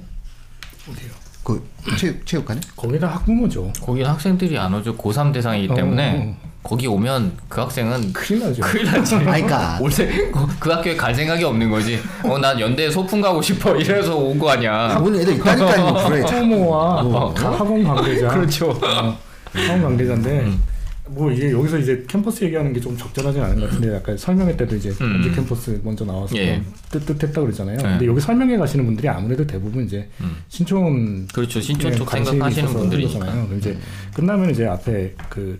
어디요? 그 체육 체육관에? 거기다 학부모죠. 거기는 학생들이 안 오죠. 고3 대상이기 때문에 어, 거기 오면 그 학생은 큰일 나죠. 큰일 나지. 아니, 그러니까. 올때 그 학교에 갈 생각이 없는 거지. 어, 난 연대 소풍 가고 싶어. 이래서 온 거 아니야. 오는 애들 있다니까요. 그래. 학부모와 가- 학원 관계자. 그렇죠. 어, 학원 관계자인데 뭐 이게 여기서 이제 캠퍼스 얘기하는 게 좀 적절하진 않은 것 같은데 약간 설명회 때도 이제 음. 언제 캠퍼스 먼저 나와서 예. 뜻뜻했다 그러잖아요. 네. 근데 여기 설명회 가시는 분들이 아무래도 대부분 이제 음. 신촌 그렇죠. 신촌 쪽 생각하시는. 그럼 이제 끝나면 이제 앞에 그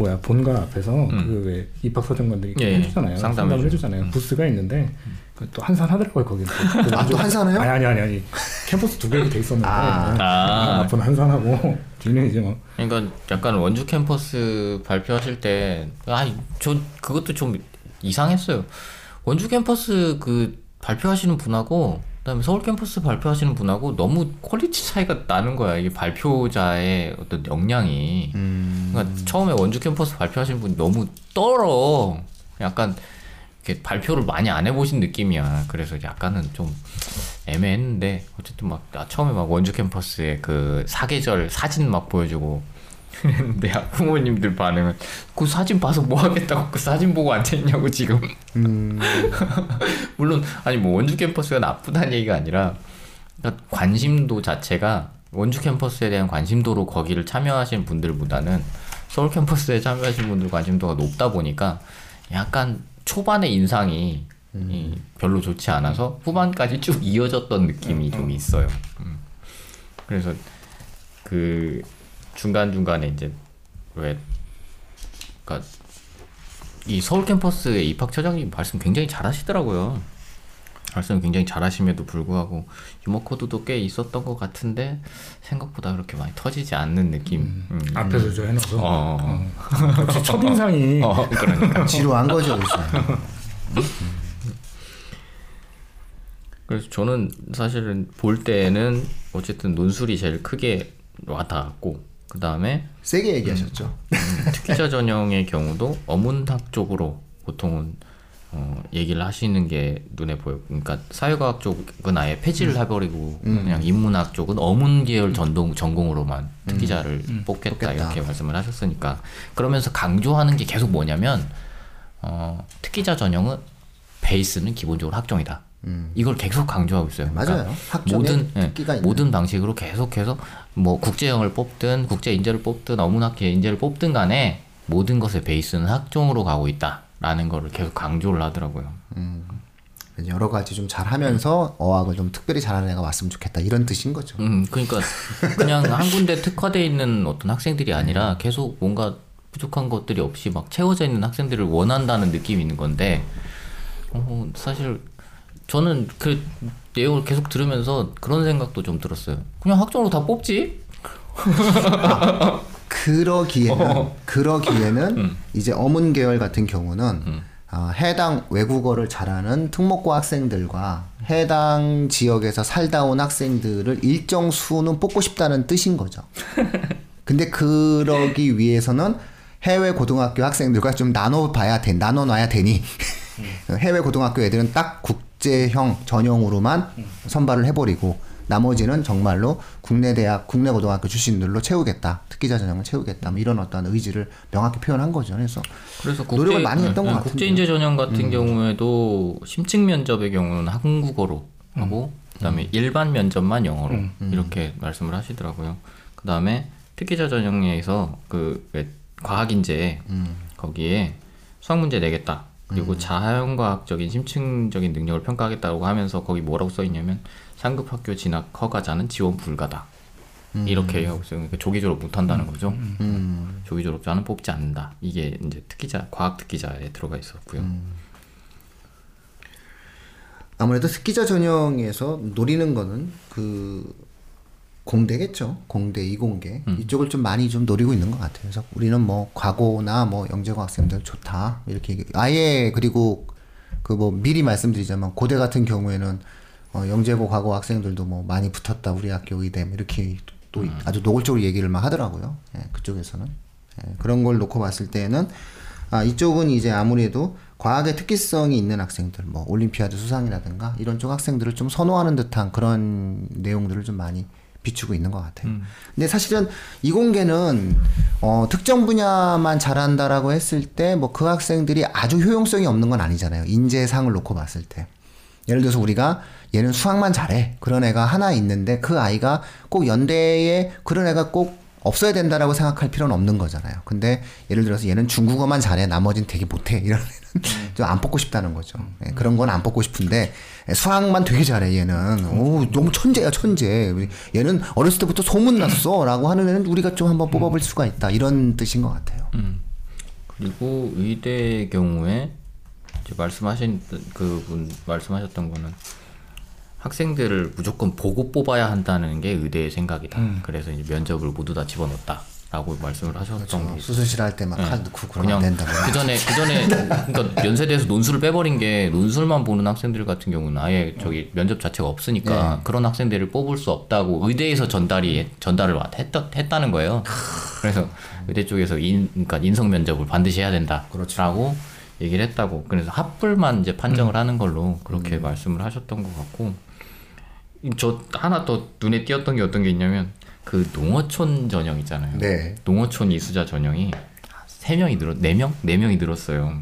뭐야 본관 앞에서 그왜 입학 사정관들이 음. 예, 해주잖아요. 상담해주죠. 상담을 해주잖아요. 부스가 있는데 그또 한산 하더라고요 거기. 아, 또 한산해요? 아니 아니 아니 아니. 캠퍼스 두 개로 돼 있었는데 아. 아. 앞은 한산하고 뒤는 이제 막 그러니까 약간 원주 캠퍼스 발표하실 때, 아, 저 그것도 좀 이상했어요. 원주 캠퍼스 그 발표하시는 분하고 그다음에 서울 캠퍼스 발표하시는 분하고 너무 quality 차이가 나는 거야. 이게 발표자의 어떤 역량이. 그러니까 처음에 원주 캠퍼스 발표하시는 분이 너무 떨어. 약간 이렇게 발표를 많이 안 해보신 느낌이야. 그래서 약간은 좀 애매했는데 어쨌든 막나 처음에 막 원주 캠퍼스의 그 사계절 사진 막 보여주고 근데 부모님들 반응은 그 사진 봐서 뭐 하겠다고 그 사진 보고 앉아있냐고 지금. 물론 아니 뭐 원주 캠퍼스가 나쁘다는 얘기가 아니라 그러니까 관심도 자체가 원주 캠퍼스에 대한 관심도로 거기를 참여하시는 분들보다는 서울 캠퍼스에 참여하시는 분들 관심도가 높다 보니까 약간 초반의 인상이 이 별로 좋지 않아서 후반까지 쭉 이어졌던 느낌이 좀 있어요. 음. 그래서 그 중간 중간에 이제 왜 그러니까 이 서울 캠퍼스의 입학 처장님 말씀 굉장히 잘하시더라고요. 말씀 굉장히 잘하심에도 불구하고 유머 코드도 꽤 있었던 것 같은데 생각보다 그렇게 많이 터지지 않는 느낌. 음. 앞에서 저 해놔서 어, 어, 역시 첫 인상이 어, 그러니까. 지루한 거죠, 그래서. 그래서 저는 사실은 볼 때는 어쨌든 논술이 제일 크게 와닿았고 그 다음에 세게 얘기하셨죠. 특기자 전형의 경우도 어문학 쪽으로 보통은 어, 얘기를 하시는 게 눈에 보여요. 그러니까 사회과학 쪽은 아예 폐지를 해버리고 그냥 인문학 쪽은 어문 계열 전동 전공으로만 특기자를 뽑겠다, 뽑겠다. 이렇게 말씀을 하셨으니까 그러면서 강조하는 게 계속 뭐냐면 어, 특기자 전형은 베이스는 기본적으로 학종이다. 이걸 계속 강조하고 있어요. 그러니까 맞아요. 모든 있는. 모든 방식으로 계속해서 뭐 국제형을 뽑든 국제 인재를 뽑든 어문학 인재를 뽑든 간에 모든 것의 베이스는 학종으로 가고 있다라는 거를 계속 강조를 하더라고요. 여러 가지 좀 잘하면서 어학을 좀 특별히 잘하는 애가 왔으면 좋겠다 이런 뜻인 거죠. 음, 그러니까 그냥 한 군데 특화돼 있는 어떤 학생들이 아니라 계속 뭔가 부족한 것들이 없이 막 채워져 있는 학생들을 원한다는 느낌이 있는 건데, 어, 사실 저는 그 내용을 계속 들으면서 그런 생각도 좀 들었어요. 그냥 학종으로 다 뽑지? 그러기에는 그러기에는 음. 이제 어문 계열 같은 경우는 어, 해당 외국어를 잘하는 특목고 학생들과 해당 지역에서 살다 온 학생들을 일정 수는 뽑고 싶다는 뜻인 거죠. 근데 그러기 위해서는 해외 고등학교 학생들과 좀 나눠 봐야 돼, 나눠 놔야 되니 해외 고등학교 애들은 딱 국 제형 전형으로만 선발을 해버리고 나머지는 정말로 국내 대학, 국내 고등학교 출신들로 채우겠다, 특기자 전형을 채우겠다, 뭐 이런 어떤 의지를 명확히 표현한 거죠. 그래서 그래서 노력을 많이 했던 것 음, 같은데요. 국제인재 전형 같은 경우에도 심층 면접의 경우는 한국어로 하고 그다음에 일반 면접만 영어로 이렇게 말씀을 하시더라고요. 그다음에 특기자 전형에서 그왜 과학인재 거기에 수학 문제 내겠다. 그리고 자연과학적인 심층적인 능력을 평가하겠다고 하면서 거기 뭐라고 써 있냐면 상급 학교 진학 허가자는 지원 불가다. 이렇게 하고 있어요. 그러니까 조기 졸업 못 한다는 거죠. 음, 조기 졸업자는 뽑지 않는다. 이게 이제 특기자 과학 특기자에 들어가 있었고요. 아무래도 특기자 전형에서 노리는 거는 그 공대겠죠. 공대, 이공계 이쪽을 좀 많이 좀 노리고 있는 것 같아요. 그래서 우리는 뭐 과고나 뭐 영재고 학생들 좋다 이렇게 얘기- 아예 그리고 그 뭐 미리 말씀드리자면 고대 같은 경우에는 어, 영재고 과고 학생들도 뭐 많이 붙었다 우리 학교 의대 뭐 이렇게 또 아주 노골적으로 얘기를 막 하더라고요. 예, 그쪽에서는 예, 그런 걸 놓고 봤을 때는 아, 이쪽은 이제 아무래도 과학의 특기성이 있는 학생들, 뭐 올림피아드 수상이라든가 이런 쪽 학생들을 좀 선호하는 듯한 그런 내용들을 좀 많이 비추고 있는 것 같아요. 근데 사실은 이공계는 어, 특정 분야만 잘한다라고 했을 때 뭐 그 학생들이 아주 효용성이 없는 건 아니잖아요. 인재상을 놓고 봤을 때. 예를 들어서 우리가 얘는 수학만 잘해. 그런 애가 하나 있는데 그 아이가 꼭 연대에 그런 애가 꼭 없어야 된다라고 생각할 필요는 없는 거잖아요. 근데 예를 들어서 얘는 중국어만 잘해. 나머지는 되게 못해. 이런 애는 좀 안 뽑고 싶다는 거죠. 예, 그런 건 안 뽑고 싶은데 예, 수학만 되게 잘해. 얘는 오 너무 천재야 천재. 얘는 어렸을 때부터 소문 났어라고 하는 애는 우리가 좀 한번 뽑아볼 수가 있다. 이런 뜻인 것 같아요. 그리고 의대의 경우에 이제 말씀하신 그분 말씀하셨던 거는 학생들을 무조건 보고 뽑아야 한다는 게 의대의 생각이다. 그래서 이제 면접을 모두 다 집어넣었다 라고 말씀을 하셨던 게 있어요. 수술실 할 때막 네. 카드 넣고 안 된다고. 그 전에 그 전에 그러니까 연세대에서 논술을 빼버린 게 논술만 보는 학생들 같은 경우는 아예 저기 면접 자체가 없으니까 네. 그런 학생들을 뽑을 수 없다고 의대에서 전달이 전달을 했다, 했다는 거예요. 그래서 의대 쪽에서 인 그러니까 인성 면접을 반드시 해야 된다라고 그렇죠. 얘기를 했다고. 그래서 합불만 이제 판정을 음. 하는 걸로 그렇게 말씀을 하셨던 것 같고 저 하나 더 눈에 띄었던 게 어떤 게 있냐면 그 농어촌 전형 있잖아요. 네. 농어촌 이수자 전형이 세 명이 늘었 네 명? 네 명이 늘었어요.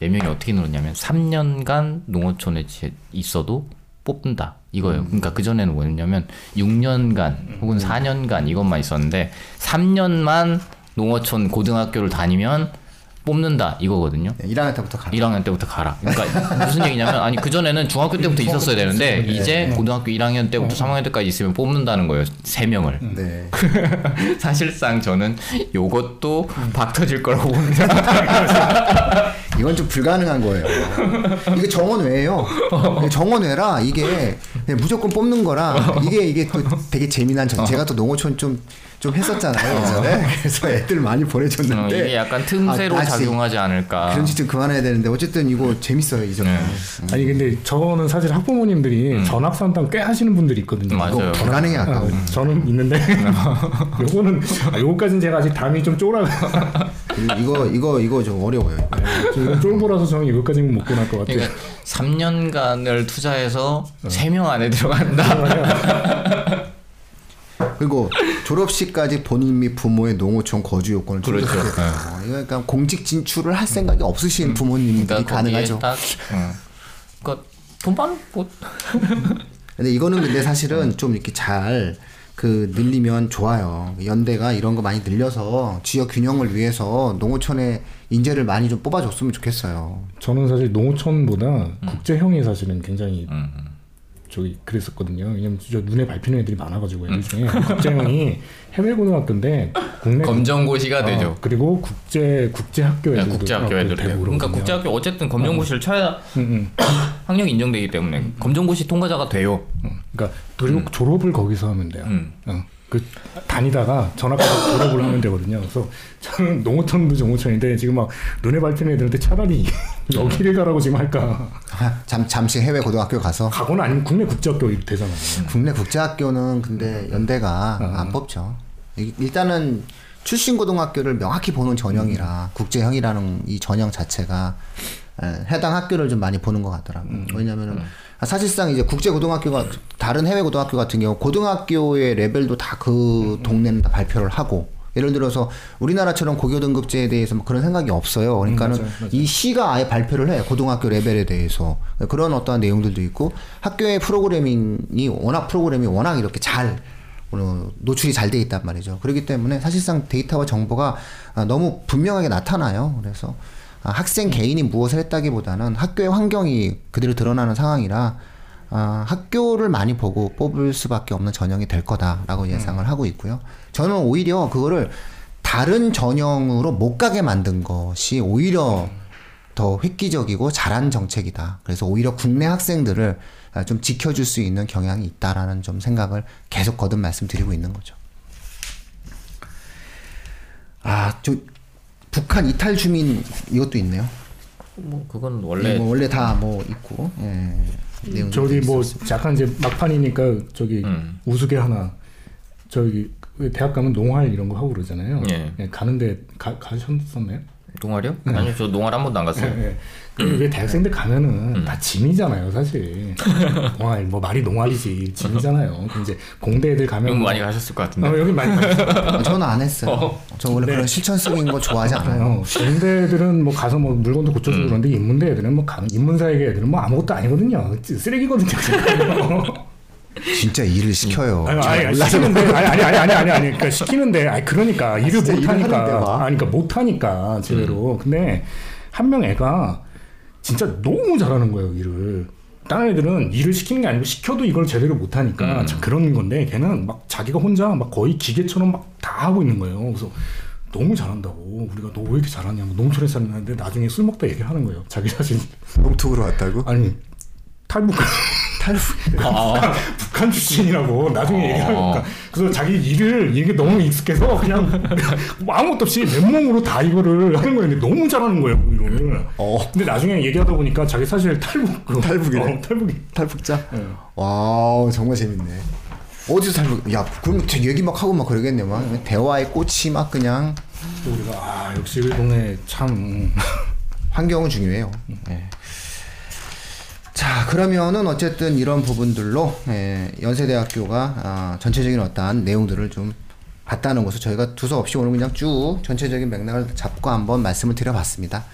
네 명이 어떻게 늘었냐면 3년간 농어촌에 지- 있어도 뽑는다 이거예요. 그러니까 그 전에는 뭐였냐면 6년간 혹은 4년간 이것만 있었는데 3년만 농어촌 고등학교를 다니면 뽑는다 이거거든요. 네, 1학년 때부터 가라. 1학년 때부터 가라. 그러니까 무슨 얘기냐면 아니 그 전에는 중학교 때부터 있었어야 되는데 이제 고등학교 1학년 때부터 3학년 때까지 있으면 뽑는다는 거예요. 세 명을. 네. 사실상 저는 요것도 박 터질 거라고 봅니다. 이건 좀 불가능한 거예요. 이게 정원외예요. 정원외라 이게 무조건 뽑는 거라 이게 이게 또 되게 재미난 전. 제가 또 농어촌 좀 좀 했었잖아요. 예전에. 그래서 애들 많이 어, 보내줬는데 이게 약간 틈새로 아, 작용하지 않을까. 그런 짓 좀 그만해야 되는데 어쨌든 이거 재밌어요 이 점은. 네. 아니 근데 저는 사실 학부모님들이 전학산당 꽤 하시는 분들이 있거든요. 음. 맞아요. 불가능해 아까워. 아, 저는 있는데 요거는 아, 요거까지는 제가 아직 담이 좀 쫄아 이거 이거 이거 좀 어려워요. 지금 쫄보라서 저는 이거까지는 못 보낼 것 같아요. 그러니까 3년간을 투자해서 3명 안에 들어간다. 그리고 졸업식까지 본인 및 부모의 농어촌 거주 요건을 그렇죠. 충족해야 돼요. 이거 그러니까 공직 진출을 할 생각이 없으신 부모님들이 그러니까 가능하죠. 딱, 어. 그러니까 돈만 뭐 근데 이거는 근데 사실은 좀 이렇게 잘 그 늘리면 좋아요. 연대가 이런 거 많이 늘려서 지역 균형을 위해서 농어촌에 인재를 많이 좀 뽑아줬으면 좋겠어요. 저는 사실 농어촌보다 국제형이 사실은 굉장히 음. 저기 그랬었거든요. 왜냐면 저 눈에 밟히는 애들이 많아가지고 애들 중에 국제형이 해외 고등학교인데 국내 검정고시가 되죠. 어, 그리고 국제 국제 학교 네, 애들도 국제 학교 애들 되고 그러니까 그러거든요. 국제 학교 어쨌든 검정고시를 쳐야 음, 음. 학력이 인정되기 때문에 검정고시 통과자가 돼요. 그러니까 그리고 졸업을 거기서 하면 돼요. 음. 어. 그 다니다가 전학가서 졸업을 하면 되거든요. 그래서 저는 농어촌도 농어촌인데 지금 막 눈에 밟히는 애들한테 차라리 여기를 가라고 지금 할까. 잠, 잠시 해외 고등학교 가서 가거나 아니면 국내 국제학교 되잖아요. 국내 국제학교는 근데 연대가 안 뽑죠. 이- 일단은 출신 고등학교를 명확히 보는 전형이라 국제형이라는 이 전형 자체가 에, 해당 학교를 좀 많이 보는 것 같더라고요. 왜냐면은 사실상 이제 국제 고등학교가 다른 해외 고등학교 같은 경우 고등학교의 레벨도 다 그 동네는 다 발표를 하고 예를 들어서 우리나라처럼 고교 등급제에 대해서 뭐 그런 생각이 없어요. 그러니까는 맞아요, 맞아요. 이 시가 아예 발표를 해 고등학교 레벨에 대해서 그런 어떠한 내용들도 있고 학교의 프로그래밍이 워낙 프로그램이 워낙 이렇게 잘 어, 노출이 잘 돼 있단 말이죠. 그렇기 때문에 사실상 데이터와 정보가 아, 너무 분명하게 나타나요. 그래서 아, 학생 개인이 무엇을 했다기보다는 학교의 환경이 그대로 드러나는 상황이라 아, 학교를 많이 보고 뽑을 수밖에 없는 전형이 될 거다라고 예상을 하고 있고요. 저는 오히려 그거를 다른 전형으로 못 가게 만든 것이 오히려 더 획기적이고 잘한 정책이다. 그래서 오히려 국내 학생들을 아, 좀 지켜줄 수 있는 경향이 있다라는 좀 생각을 계속 거듭 말씀드리고 있는 거죠. 아, 저 북한 이탈 주민 이것도 있네요. 뭐 그건 네, 원래 뭐 원래 다 뭐 있고. 예. 내용들도 저기 뭐. 약간 이제 막판이니까 저기 음. 우스개 하나 저기 그 대학 가면 농활 이런 거 하고 그러잖아요. 예. 예, 가는데 가, 가셨었나요? 동아리요? 아니요, 저 동아리 한 번도 안 갔어요. 예. 그왜 대학생들 가면은 다 짐이잖아요, 사실. 동아리 뭐 말이 동아리지 짐이잖아요. 그럼 이제 공대 애들 가면 이거 뭐- 많이 가셨을 것 같은데. 어, 여기 많이 가요. 아, 저는 안 했어요. 저 원래 그런 실천적인 거 좋아하지 않아요. 어, 공대 애들은 뭐 가서 뭐 물건도 고쳐주고 그러는데 인문대 애들은 뭐 가, 인문사회계 애들은 뭐 아무것도 아니거든요. 쓰레기거든요. 진짜 일을 시켜요. 아니, 제가 아니, 아니, 시키는데 아니 아니 아니 아니 아니 아니 그러니까 시키는데 아니 그러니까 일을 못 일을 하는데 하니까 막. 아니 그러니까 못 하니까 제대로. 근데 한 명 애가 진짜 너무 잘하는 거예요 일을. 다른 애들은 일을 시키는 게 아니고 시켜도 이걸 제대로 못 하니까 참 그런 건데 걔는 막 자기가 혼자 막 거의 기계처럼 막 다 하고 있는 거예요. 그래서 너무 잘한다고. 우리가 너 왜 이렇게 잘하냐고. 농촌에 살는데 나중에 술 먹다 얘기하는 거예요 자기 자신. 농톡으로 왔다고? 아니 탈북 탈북. 북한, 북한 출신이라고 나중에 얘기하니까 그래서 자기 일을 이게 너무 익숙해서 그냥 뭐 아무것도 없이 맨몸으로 다 이거를 하는 거예요. 근데 너무 잘하는 거예요 이거를. 어. 근데 나중에 얘기하다 보니까 자기 사실 탈북 그- 탈북이네. 어, 탈북이. 탈북자? 예. 와 정말 재밌네. 어디서 탈북? 야 그럼 저 얘기 막 하고 막 그러겠네 막 대화의 꽃이 막 그냥 또 우리가 아 역시 우리 동네 참 음. 환경은 중요해요. 예. 자 그러면은 어쨌든 이런 부분들로 예, 연세대학교가 아, 전체적인 어떠한 내용들을 좀 봤다는 것을 저희가 두서 없이 오늘 그냥 쭉 전체적인 맥락을 잡고 한번 말씀을 드려봤습니다.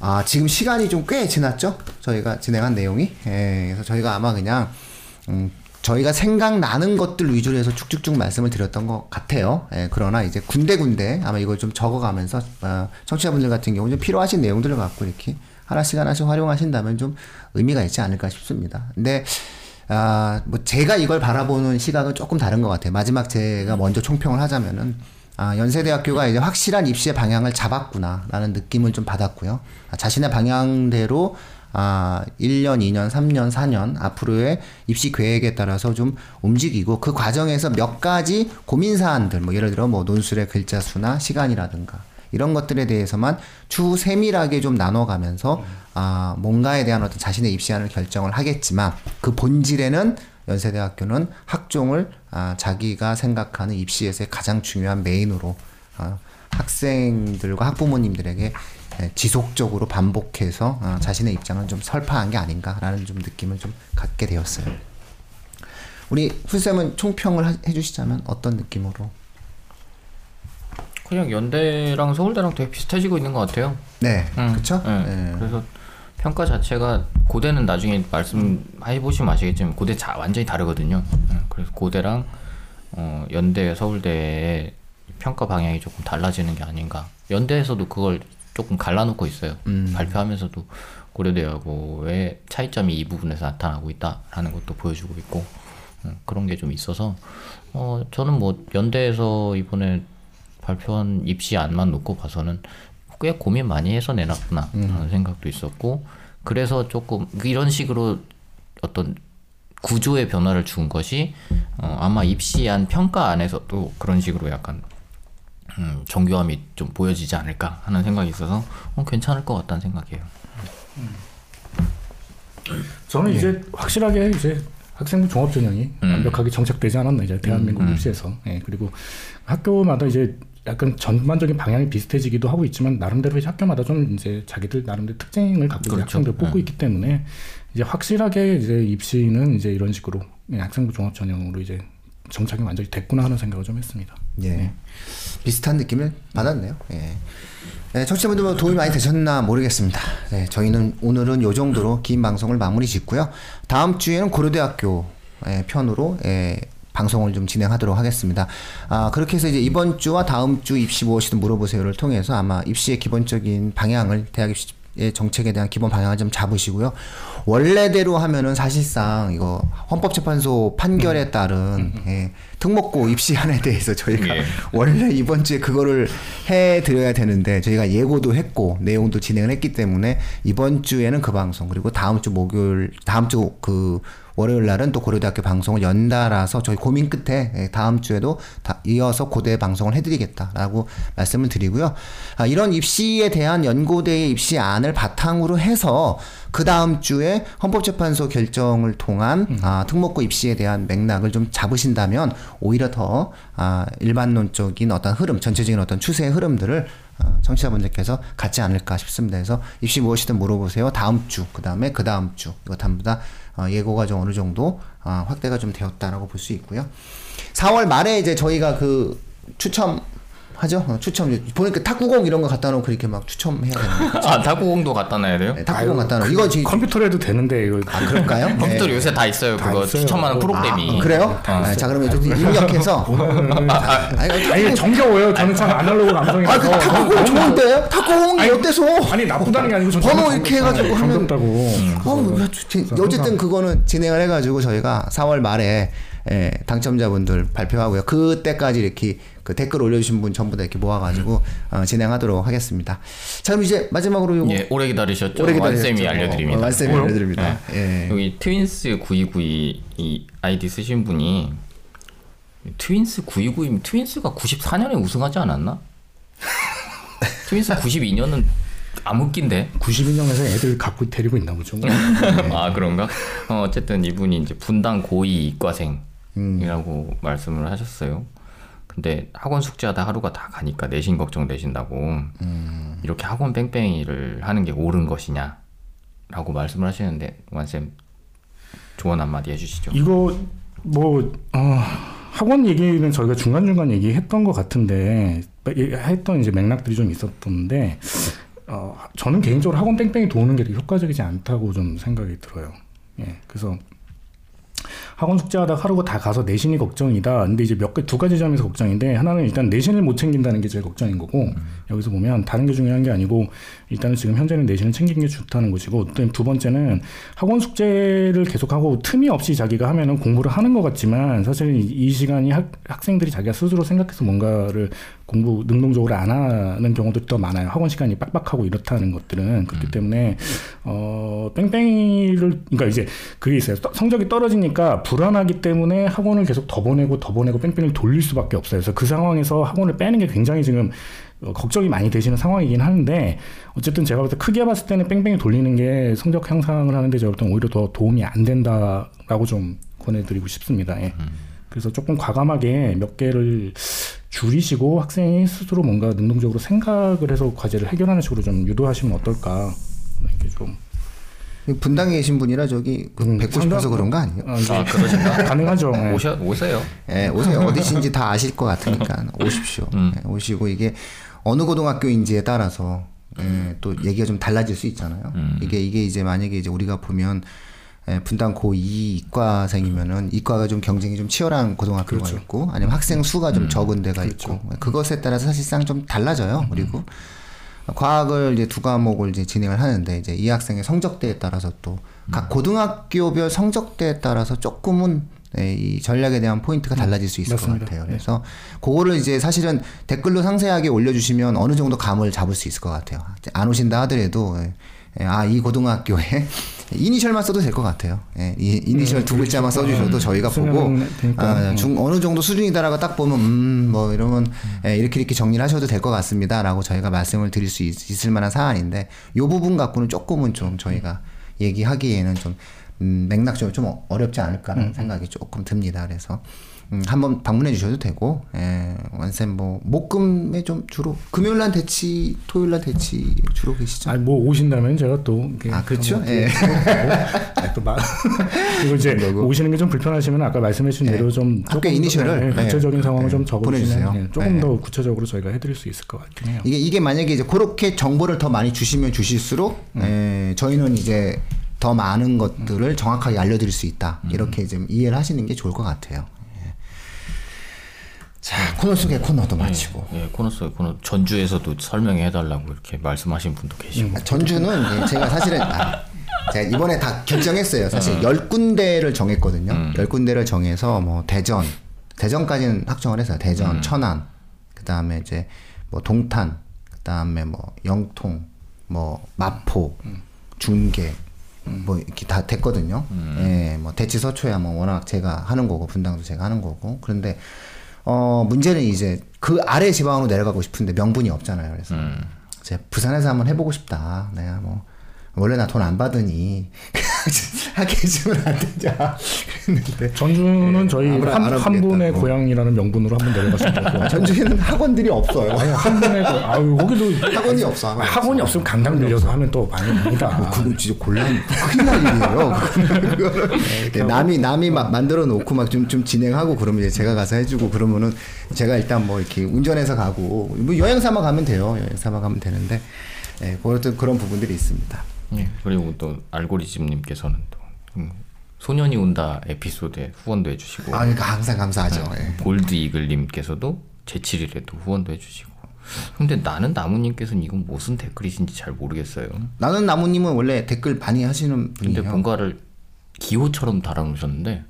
아 지금 시간이 좀 꽤 지났죠? 저희가 진행한 내용이 예, 그래서 저희가 아마 그냥 음, 저희가 생각나는 것들 위주로 해서 쭉쭉쭉 말씀을 드렸던 것 같아요. 예, 그러나 이제 군데군데 아마 이걸 좀 적어가면서 어, 청취자분들 같은 경우 좀 필요하신 내용들을 갖고 이렇게 하나씩 하나씩 활용하신다면 좀 의미가 있지 않을까 싶습니다. 근데 아, 뭐 제가 이걸 바라보는 시각은 조금 다른 것 같아요. 마지막 제가 먼저 총평을 하자면은 아, 연세대학교가 이제 확실한 입시의 방향을 잡았구나라는 느낌을 좀 받았고요. 아, 자신의 방향대로 아, 1년, 2년, 3년, 4년 앞으로의 입시 계획에 따라서 좀 움직이고 그 과정에서 몇 가지 고민 사안들 뭐 예를 들어 뭐 논술의 글자 수나 시간이라든가 이런 것들에 대해서만 추후 세밀하게 좀 나눠가면서 아, 뭔가에 대한 어떤 자신의 입시안을 결정을 하겠지만 그 본질에는 연세대학교는 학종을 아, 자기가 생각하는 입시에서의 가장 중요한 메인으로 아, 학생들과 학부모님들에게 예, 지속적으로 반복해서 아, 자신의 입장을 좀 설파한 게 아닌가라는 좀 느낌을 좀 갖게 되었어요. 우리 풀쌤은 총평을 하- 해주시자면 어떤 느낌으로? 그냥 연대랑 서울대랑 되게 비슷해지고 있는 것 같아요. 네, 음, 그렇죠. 네. 그래서 평가 자체가 고대는 나중에 말씀해 보시면 아시겠지만 고대 자, 완전히 다르거든요. 네, 그래서 고대랑 어, 연대, 서울대의 평가 방향이 조금 달라지는 게 아닌가. 연대에서도 그걸 조금 갈라놓고 있어요. 발표하면서도 고려대하고의 차이점이 이 부분에서 나타나고 있다라는 것도 보여주고 있고 음, 그런 게 좀 있어서 어, 저는 뭐 연대에서 이번에 발표한 입시 안만 놓고 봐서는 꽤 고민 많이 해서 내놨구나 하는 생각도 있었고 그래서 조금 이런 식으로 어떤 구조의 변화를 준 것이 어, 아마 입시안 평가 안에서도 그런 식으로 약간 음, 정교함이 좀 보여지지 않을까 하는 생각이 있어서 어, 괜찮을 것 같다는 생각이에요. 저는 이제 확실하게 이제 학생부 종합 전형이 완벽하게 정착되지 않았나 이제 대한민국 입시에서. 예, 그리고 학교마다 이제 약간 전반적인 방향이 비슷해지기도 하고 있지만 나름대로 학교마다 좀 이제 자기들 나름대로 특징을 갖고 있는 그렇죠. 학생들 뽑고 있기 때문에 이제 확실하게 이제 입시는 이제 이런 식으로 예, 학생부 종합 전형으로 이제 정착이 완전히 됐구나 하는 생각을 좀 했습니다. 예. 비슷한 느낌을 받았네요. 예. 네, 청취자분들 뭐 도움이 많이 되셨나 모르겠습니다. 네, 저희는 오늘은 요 정도로 긴 방송을 마무리 짓고요. 다음 주에는 고려대학교 예, 편으로 예, 방송을 좀 진행하도록 하겠습니다. 아, 그렇게 해서 이제 이번 주와 다음 주 입시 무엇이든 물어보세요를 통해서 아마 입시의 기본적인 방향을 대학 입시 의 정책에 대한 기본 방향을 좀 잡으시고요. 원래대로 하면은 사실상 이거 헌법재판소 판결에 따른 예, 특목고 입시안에 대해서 저희가 예. 원래 이번 주에 그거를 해 드려야 되는데 저희가 예고도 했고 내용도 진행을 했기 때문에 이번 주에는 그 방송 그리고 다음 주 목요일 다음 주 그 월요일 날은 또 고려대학교 방송을 연달아서 저희 고민 끝에 예, 다음 주에도 다 이어서 고대 방송을 해드리겠다라고 말씀을 드리고요. 아, 이런 입시에 대한 연고대의 입시안을 바탕으로 해서 그 다음 주에 헌법재판소 결정을 통한 아, 특목고 입시에 대한 맥락을 좀 잡으신다면 오히려 더 아, 일반론적인 어떤 흐름, 전체적인 어떤 추세의 흐름들을 어, 청취자분들께서 같지 않을까 싶습니다. 그래서 입시 무엇이든 물어보세요. 다음 주, 그 다음에 그 다음 주 이거 전부 다 어, 예고가 좀 어느 정도 어, 확대가 좀 되었다라고 볼 수 있고요. 4월 말에 이제 저희가 그 추첨 하죠. 어, 추첨 보니까 탁구공 이런 거 갖다 놓고 이렇게 막 추첨해야 되는 거. 아 탁구공도 갖다 놔야 돼요? 네, 탁구공 갖다 놓고 이거 지금 컴퓨터로 해도 되는데 이거 아 그럴까요? 컴퓨터 네. 요새 다 있어요. 다 그거 있어요. 추첨하는 그거. 프로그램이. 아, 그래요? 아, 자 그러면 좀 입력해서 아, 아니, 아니 정겨워요. 저는 참 아날로그 감성이라서. 아, 그 탁구공 좋은데? 탁구공이 아니, 어때서? 아니 나쁘다는 게 아니고 전 번호 이렇게 해 가지고 하면- 정겹다고. 어, 야, 저- 저- 어쨌든 그거는 진행을 해 가지고 저희가 4월 말에 예, 당첨자분들 발표하고요. 그때까지 이렇게 그 댓글 올려주신 분 전부 다 이렇게 모아가지고 어, 진행하도록 하겠습니다. 자, 그럼 이제 마지막으로 요거 예, 오래 기다리셨죠? 오래 기다리셨죠. 완쌤이 어, 알려드립니다. 어, 완쌤이? 알려드립니다. 예. 여기 트윈스 9292이 아이디 쓰신 분이 트윈스 929이면 트윈스가 94년에 우승하지 않았나? 트윈스 92년은 암흑기인데. 92년에서 애들 갖고 데리고 있나 보죠. 뭐. 아 그런가? 어, 어쨌든 이분이 이제 분당 고2 이과생이라고 말씀을 하셨어요. 근데 학원 숙제하다 하루가 다 가니까 내신 걱정 되신다고 이렇게 학원 뺑뺑이를 하는 게 옳은 것이냐라고 말씀을 하시는데 완쌤 조언 한마디 해주시죠. 이거 뭐 어, 학원 얘기는 저희가 중간 중간 얘기했던 것 같은데 했던 이제 맥락들이 좀 있었던데 어, 저는 개인적으로 학원 땡땡이 도는 게 효과적이지 않다고 좀 생각이 들어요. 예, 그래서 학원 숙제하다 하루가 다 가서 내신이 걱정이다. 근데 이제 몇 개 두 가지 점에서 걱정인데 하나는 일단 내신을 못 챙긴다는 게 제일 걱정인 거고 여기서 보면 다른 게 중요한 게 아니고 일단은 지금 현재는 내신을 챙기는 게 좋다는 것이고 또두 번째는 학원 숙제를 계속하고 틈이 없이 자기가 하면은 공부를 하는 것 같지만 사실 이- 이 시간이 학, 학생들이 자기가 스스로 생각해서 뭔가를 공부 능동적으로 안 하는 경우도 더 많아요. 학원 시간이 빡빡하고 이렇다는 것들은 그렇기 때문에 어 뺑뺑이를 그러니까 이제 그게 있어요. 떠- 성적이 떨어지니까 불안하기 때문에 학원을 계속 더 보내고 더 보내고 뺑뺑이를 돌릴 수밖에 없어요. 그래서 그 상황에서 학원을 빼는 게 굉장히 지금 어, 걱정이 많이 되시는 상황이긴 하는데 어쨌든 제가 볼때 크게 봤을 때는 뺑뺑이 돌리는 게 성적 향상을 하는데 제가 볼 때는 오히려 더 도움이 안 된다라고 좀 권해드리고 싶습니다. 예. 그래서 조금 과감하게 몇 개를 줄이시고 학생이 스스로 뭔가 능동적으로 생각을 해서 과제를 해결하는 식으로 좀 유도하시면 어떨까 이렇게 좀 분당에 계신 분이라 저기 그 음, 뵙고 싶어서 상당- 그런 거 아니에요? 아, 이제 아 그러신가? 가능하죠. 예. 오셔 오세요. 예, 오세요. 어디신지 다 아실 것 같으니까 오십시오. 음. 예, 오시고 이게 어느 고등학교인지에 따라서 예, 또 얘기가 좀 달라질 수 있잖아요. 음. 이게 이게 이제 만약에 이제 우리가 보면 예, 분당 고2 이과생이면은 이과가 좀 경쟁이 좀 치열한 고등학교가 그렇죠. 있고 아니면 학생 수가 음. 좀 적은 데가 그렇죠. 있고 그것에 따라서 사실상 좀 달라져요. 음. 그리고 과학을 이제 두 과목을 이제 진행을 하는데 이제 이 학생의 성적대에 따라서 또각 음. 고등학교별 성적대에 따라서 조금은 네, 이 전략에 대한 포인트가 달라질 수 있을 맞습니다. 것 같아요. 그래서 그거를 이제 사실은 댓글로 상세하게 올려주시면 어느 정도 감을 잡을 수 있을 것 같아요. 안 오신다 하더라도 예, 아 이 고등학교에 이니셜만 써도 될 것 같아요. 예, 이 이니셜 두 글자만 써주셔도 저희가 보고. 아, 중 어느 정도 수준이다라고 딱 보면 음 뭐 이러면 예, 이렇게 이렇게 정리를 하셔도 될 것 같습니다라고 저희가 말씀을 드릴 수 있, 을 만한 사안인데 요 부분 갖고는 조금은 좀 저희가 얘기하기에는 좀 음, 맥락적으로 좀 어- 어렵지 않을까라는 생각이 조금 듭니다. 그래서 음, 한번 방문해 주셔도 되고 예, 원쌤 뭐 목금에 좀 주로 금요일 날 대치 토요일 날 대치 주로 계시죠? 아니 뭐 오신다면 제가 또 이렇게 아, 그렇죠? 한번 예. 아, 또 마, 그리고 이제 오시는 게 좀 불편하시면 아까 말씀해주신 예. 대로 좀 학교 조금 이니셜을, 더, 예, 예. 구체적인 상황을 예. 좀 보내주세요. 적어주시면 예, 조금 예. 더 구체적으로 저희가 해드릴 수 있을 것 같긴 해요. 이게 이게 만약에 이제 그렇게 정보를 더 많이 주시면 주실수록 에, 저희는 이제 더 많은 것들을 정확하게 알려드릴 수 있다 이렇게 좀 이해를 하시는 게 좋을 것 같아요. 예. 자 코너 속의 코너도 마치고 예, 코너 속의 코너 전주에서도 설명해 해달라고 이렇게 말씀하신 분도 계시고. 아, 전주는 예, 제가 사실은 아, 제가 이번에 다 결정했어요. 사실 열 군데를 정했거든요. 열 군데를 정해서 뭐 대전 대전까지는 확정을 했어요. 대전, 천안, 그 다음에 이제 뭐 동탄, 그 다음에 뭐 영통, 뭐 마포, 중계. 뭐 이렇게 다 됐거든요. 예, 뭐 대치 서초야 뭐 워낙 제가 하는 거고 분당도 제가 하는 거고 그런데 어 문제는 이제 그 아래 지방으로 내려가고 싶은데 명분이 없잖아요. 그래서 음. 이제 부산에서 한번 해보고 싶다. 내가 뭐 원래 나 돈 안 받으니 하게 해주면 안 되냐 그랬는데 전주는 저희 아무나 한. 한 분의 어. 고향이라는 명분으로 한번 될것 같아요. 전주에는 학원들이 없어요. 아니, 한 분의 고, 아유 거기도 학원이 없어. 학원이, 학원이 없으면 강당 빌려서 하면 또 많이 옵니다. 그건 진짜 곤란 큰일 날 일이에요. 네, 남이 남이 막 만들어 놓고 막 좀 좀 진행하고 그러면 이제 제가 가서 해주고 그러면은 제가 일단 뭐 이렇게 운전해서 가고 뭐 여행 삼아 가면 돼요. 여행 삼아 가면 되는데 예, 그런 그런 부분들이 있습니다. 예, 그리고 또 알고리즘님께서는 또 음, 소년이 온다 에피소드에 후원도 해주시고 아, 그러니까 항상 감사하죠. 예. 골드 이글님께서도 제7일에도 후원도 해주시고 근데 나는 나무님께서는 이건 무슨 댓글이신지 잘 모르겠어요. 나는 나무님은 원래 댓글 많이 하시는 근데 분이에요. 뭔가를 기호처럼 달아놓으셨는데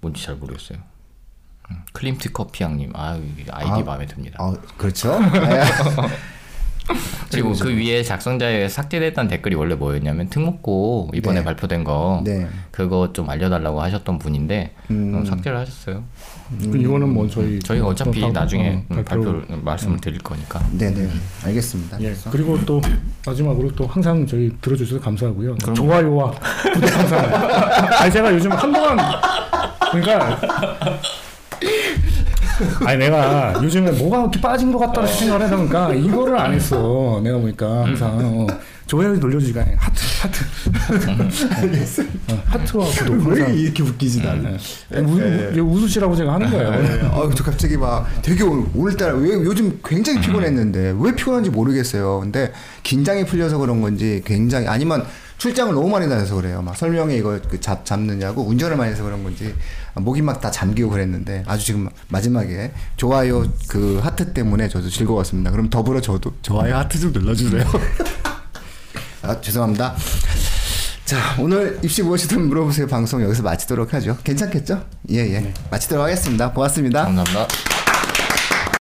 뭔지 잘 모르겠어요. 음, 클림트 커피향님 아 아이디 마음에 듭니다. 어, 그렇죠. 예. 그리고 그 위에 작성자에 삭제됐던 댓글이 원래 뭐였냐면 특목고 이번에 네. 발표된 거 네. 그거 좀 알려달라고 하셨던 분인데 음. 어, 삭제를 하셨어요. 그 이거는 뭐 저희 저희가 어차피 또 다- 나중에 어, 음, 발표- 발표를 말씀을 드릴 거니까. 네네 알겠습니다. 예. 그리고 또 마지막으로 또 항상 저희 들어주셔서 감사하고요. 그럼- 좋아요와 구독 감사합니다. 아니 제가 요즘 한동안 그러니까 아니 내가 요즘에 뭐가 이렇게 빠진 것 같다 이렇게 생각을 하다 보니까 이거를 안 했어. 내가 보니까 항상. 어, 눌러주기가 아니라 하트 하트. 어, 하트와 구독. 왜 이렇게 웃기지 나는? 예, 우, 우, 웃으시라고 제가 하는 거예요. 아, 저 갑자기 막 되게 오늘, 오늘따라 왜 요즘 굉장히 피곤했는데 왜 피곤한지 모르겠어요. 근데 긴장이 풀려서 그런 건지 굉장히 아니면 출장을 너무 많이 다녀서 그래요. 막 설명회 이거 그 잡, 잡느냐고 운전을 많이 해서 그런 건지 목이 막 다 잠기고 그랬는데 아주 지금 마지막에 좋아요 그 하트 때문에 저도 즐거웠습니다. 그럼 더불어 저도 좋아요 하트 좀 눌러주세요. 아, 죄송합니다. 자, 오늘 입시 무엇이든 물어보세요 방송 여기서 마치도록 하죠. 괜찮겠죠? 예, 예. 마치도록 하겠습니다. 고맙습니다. 감사합니다.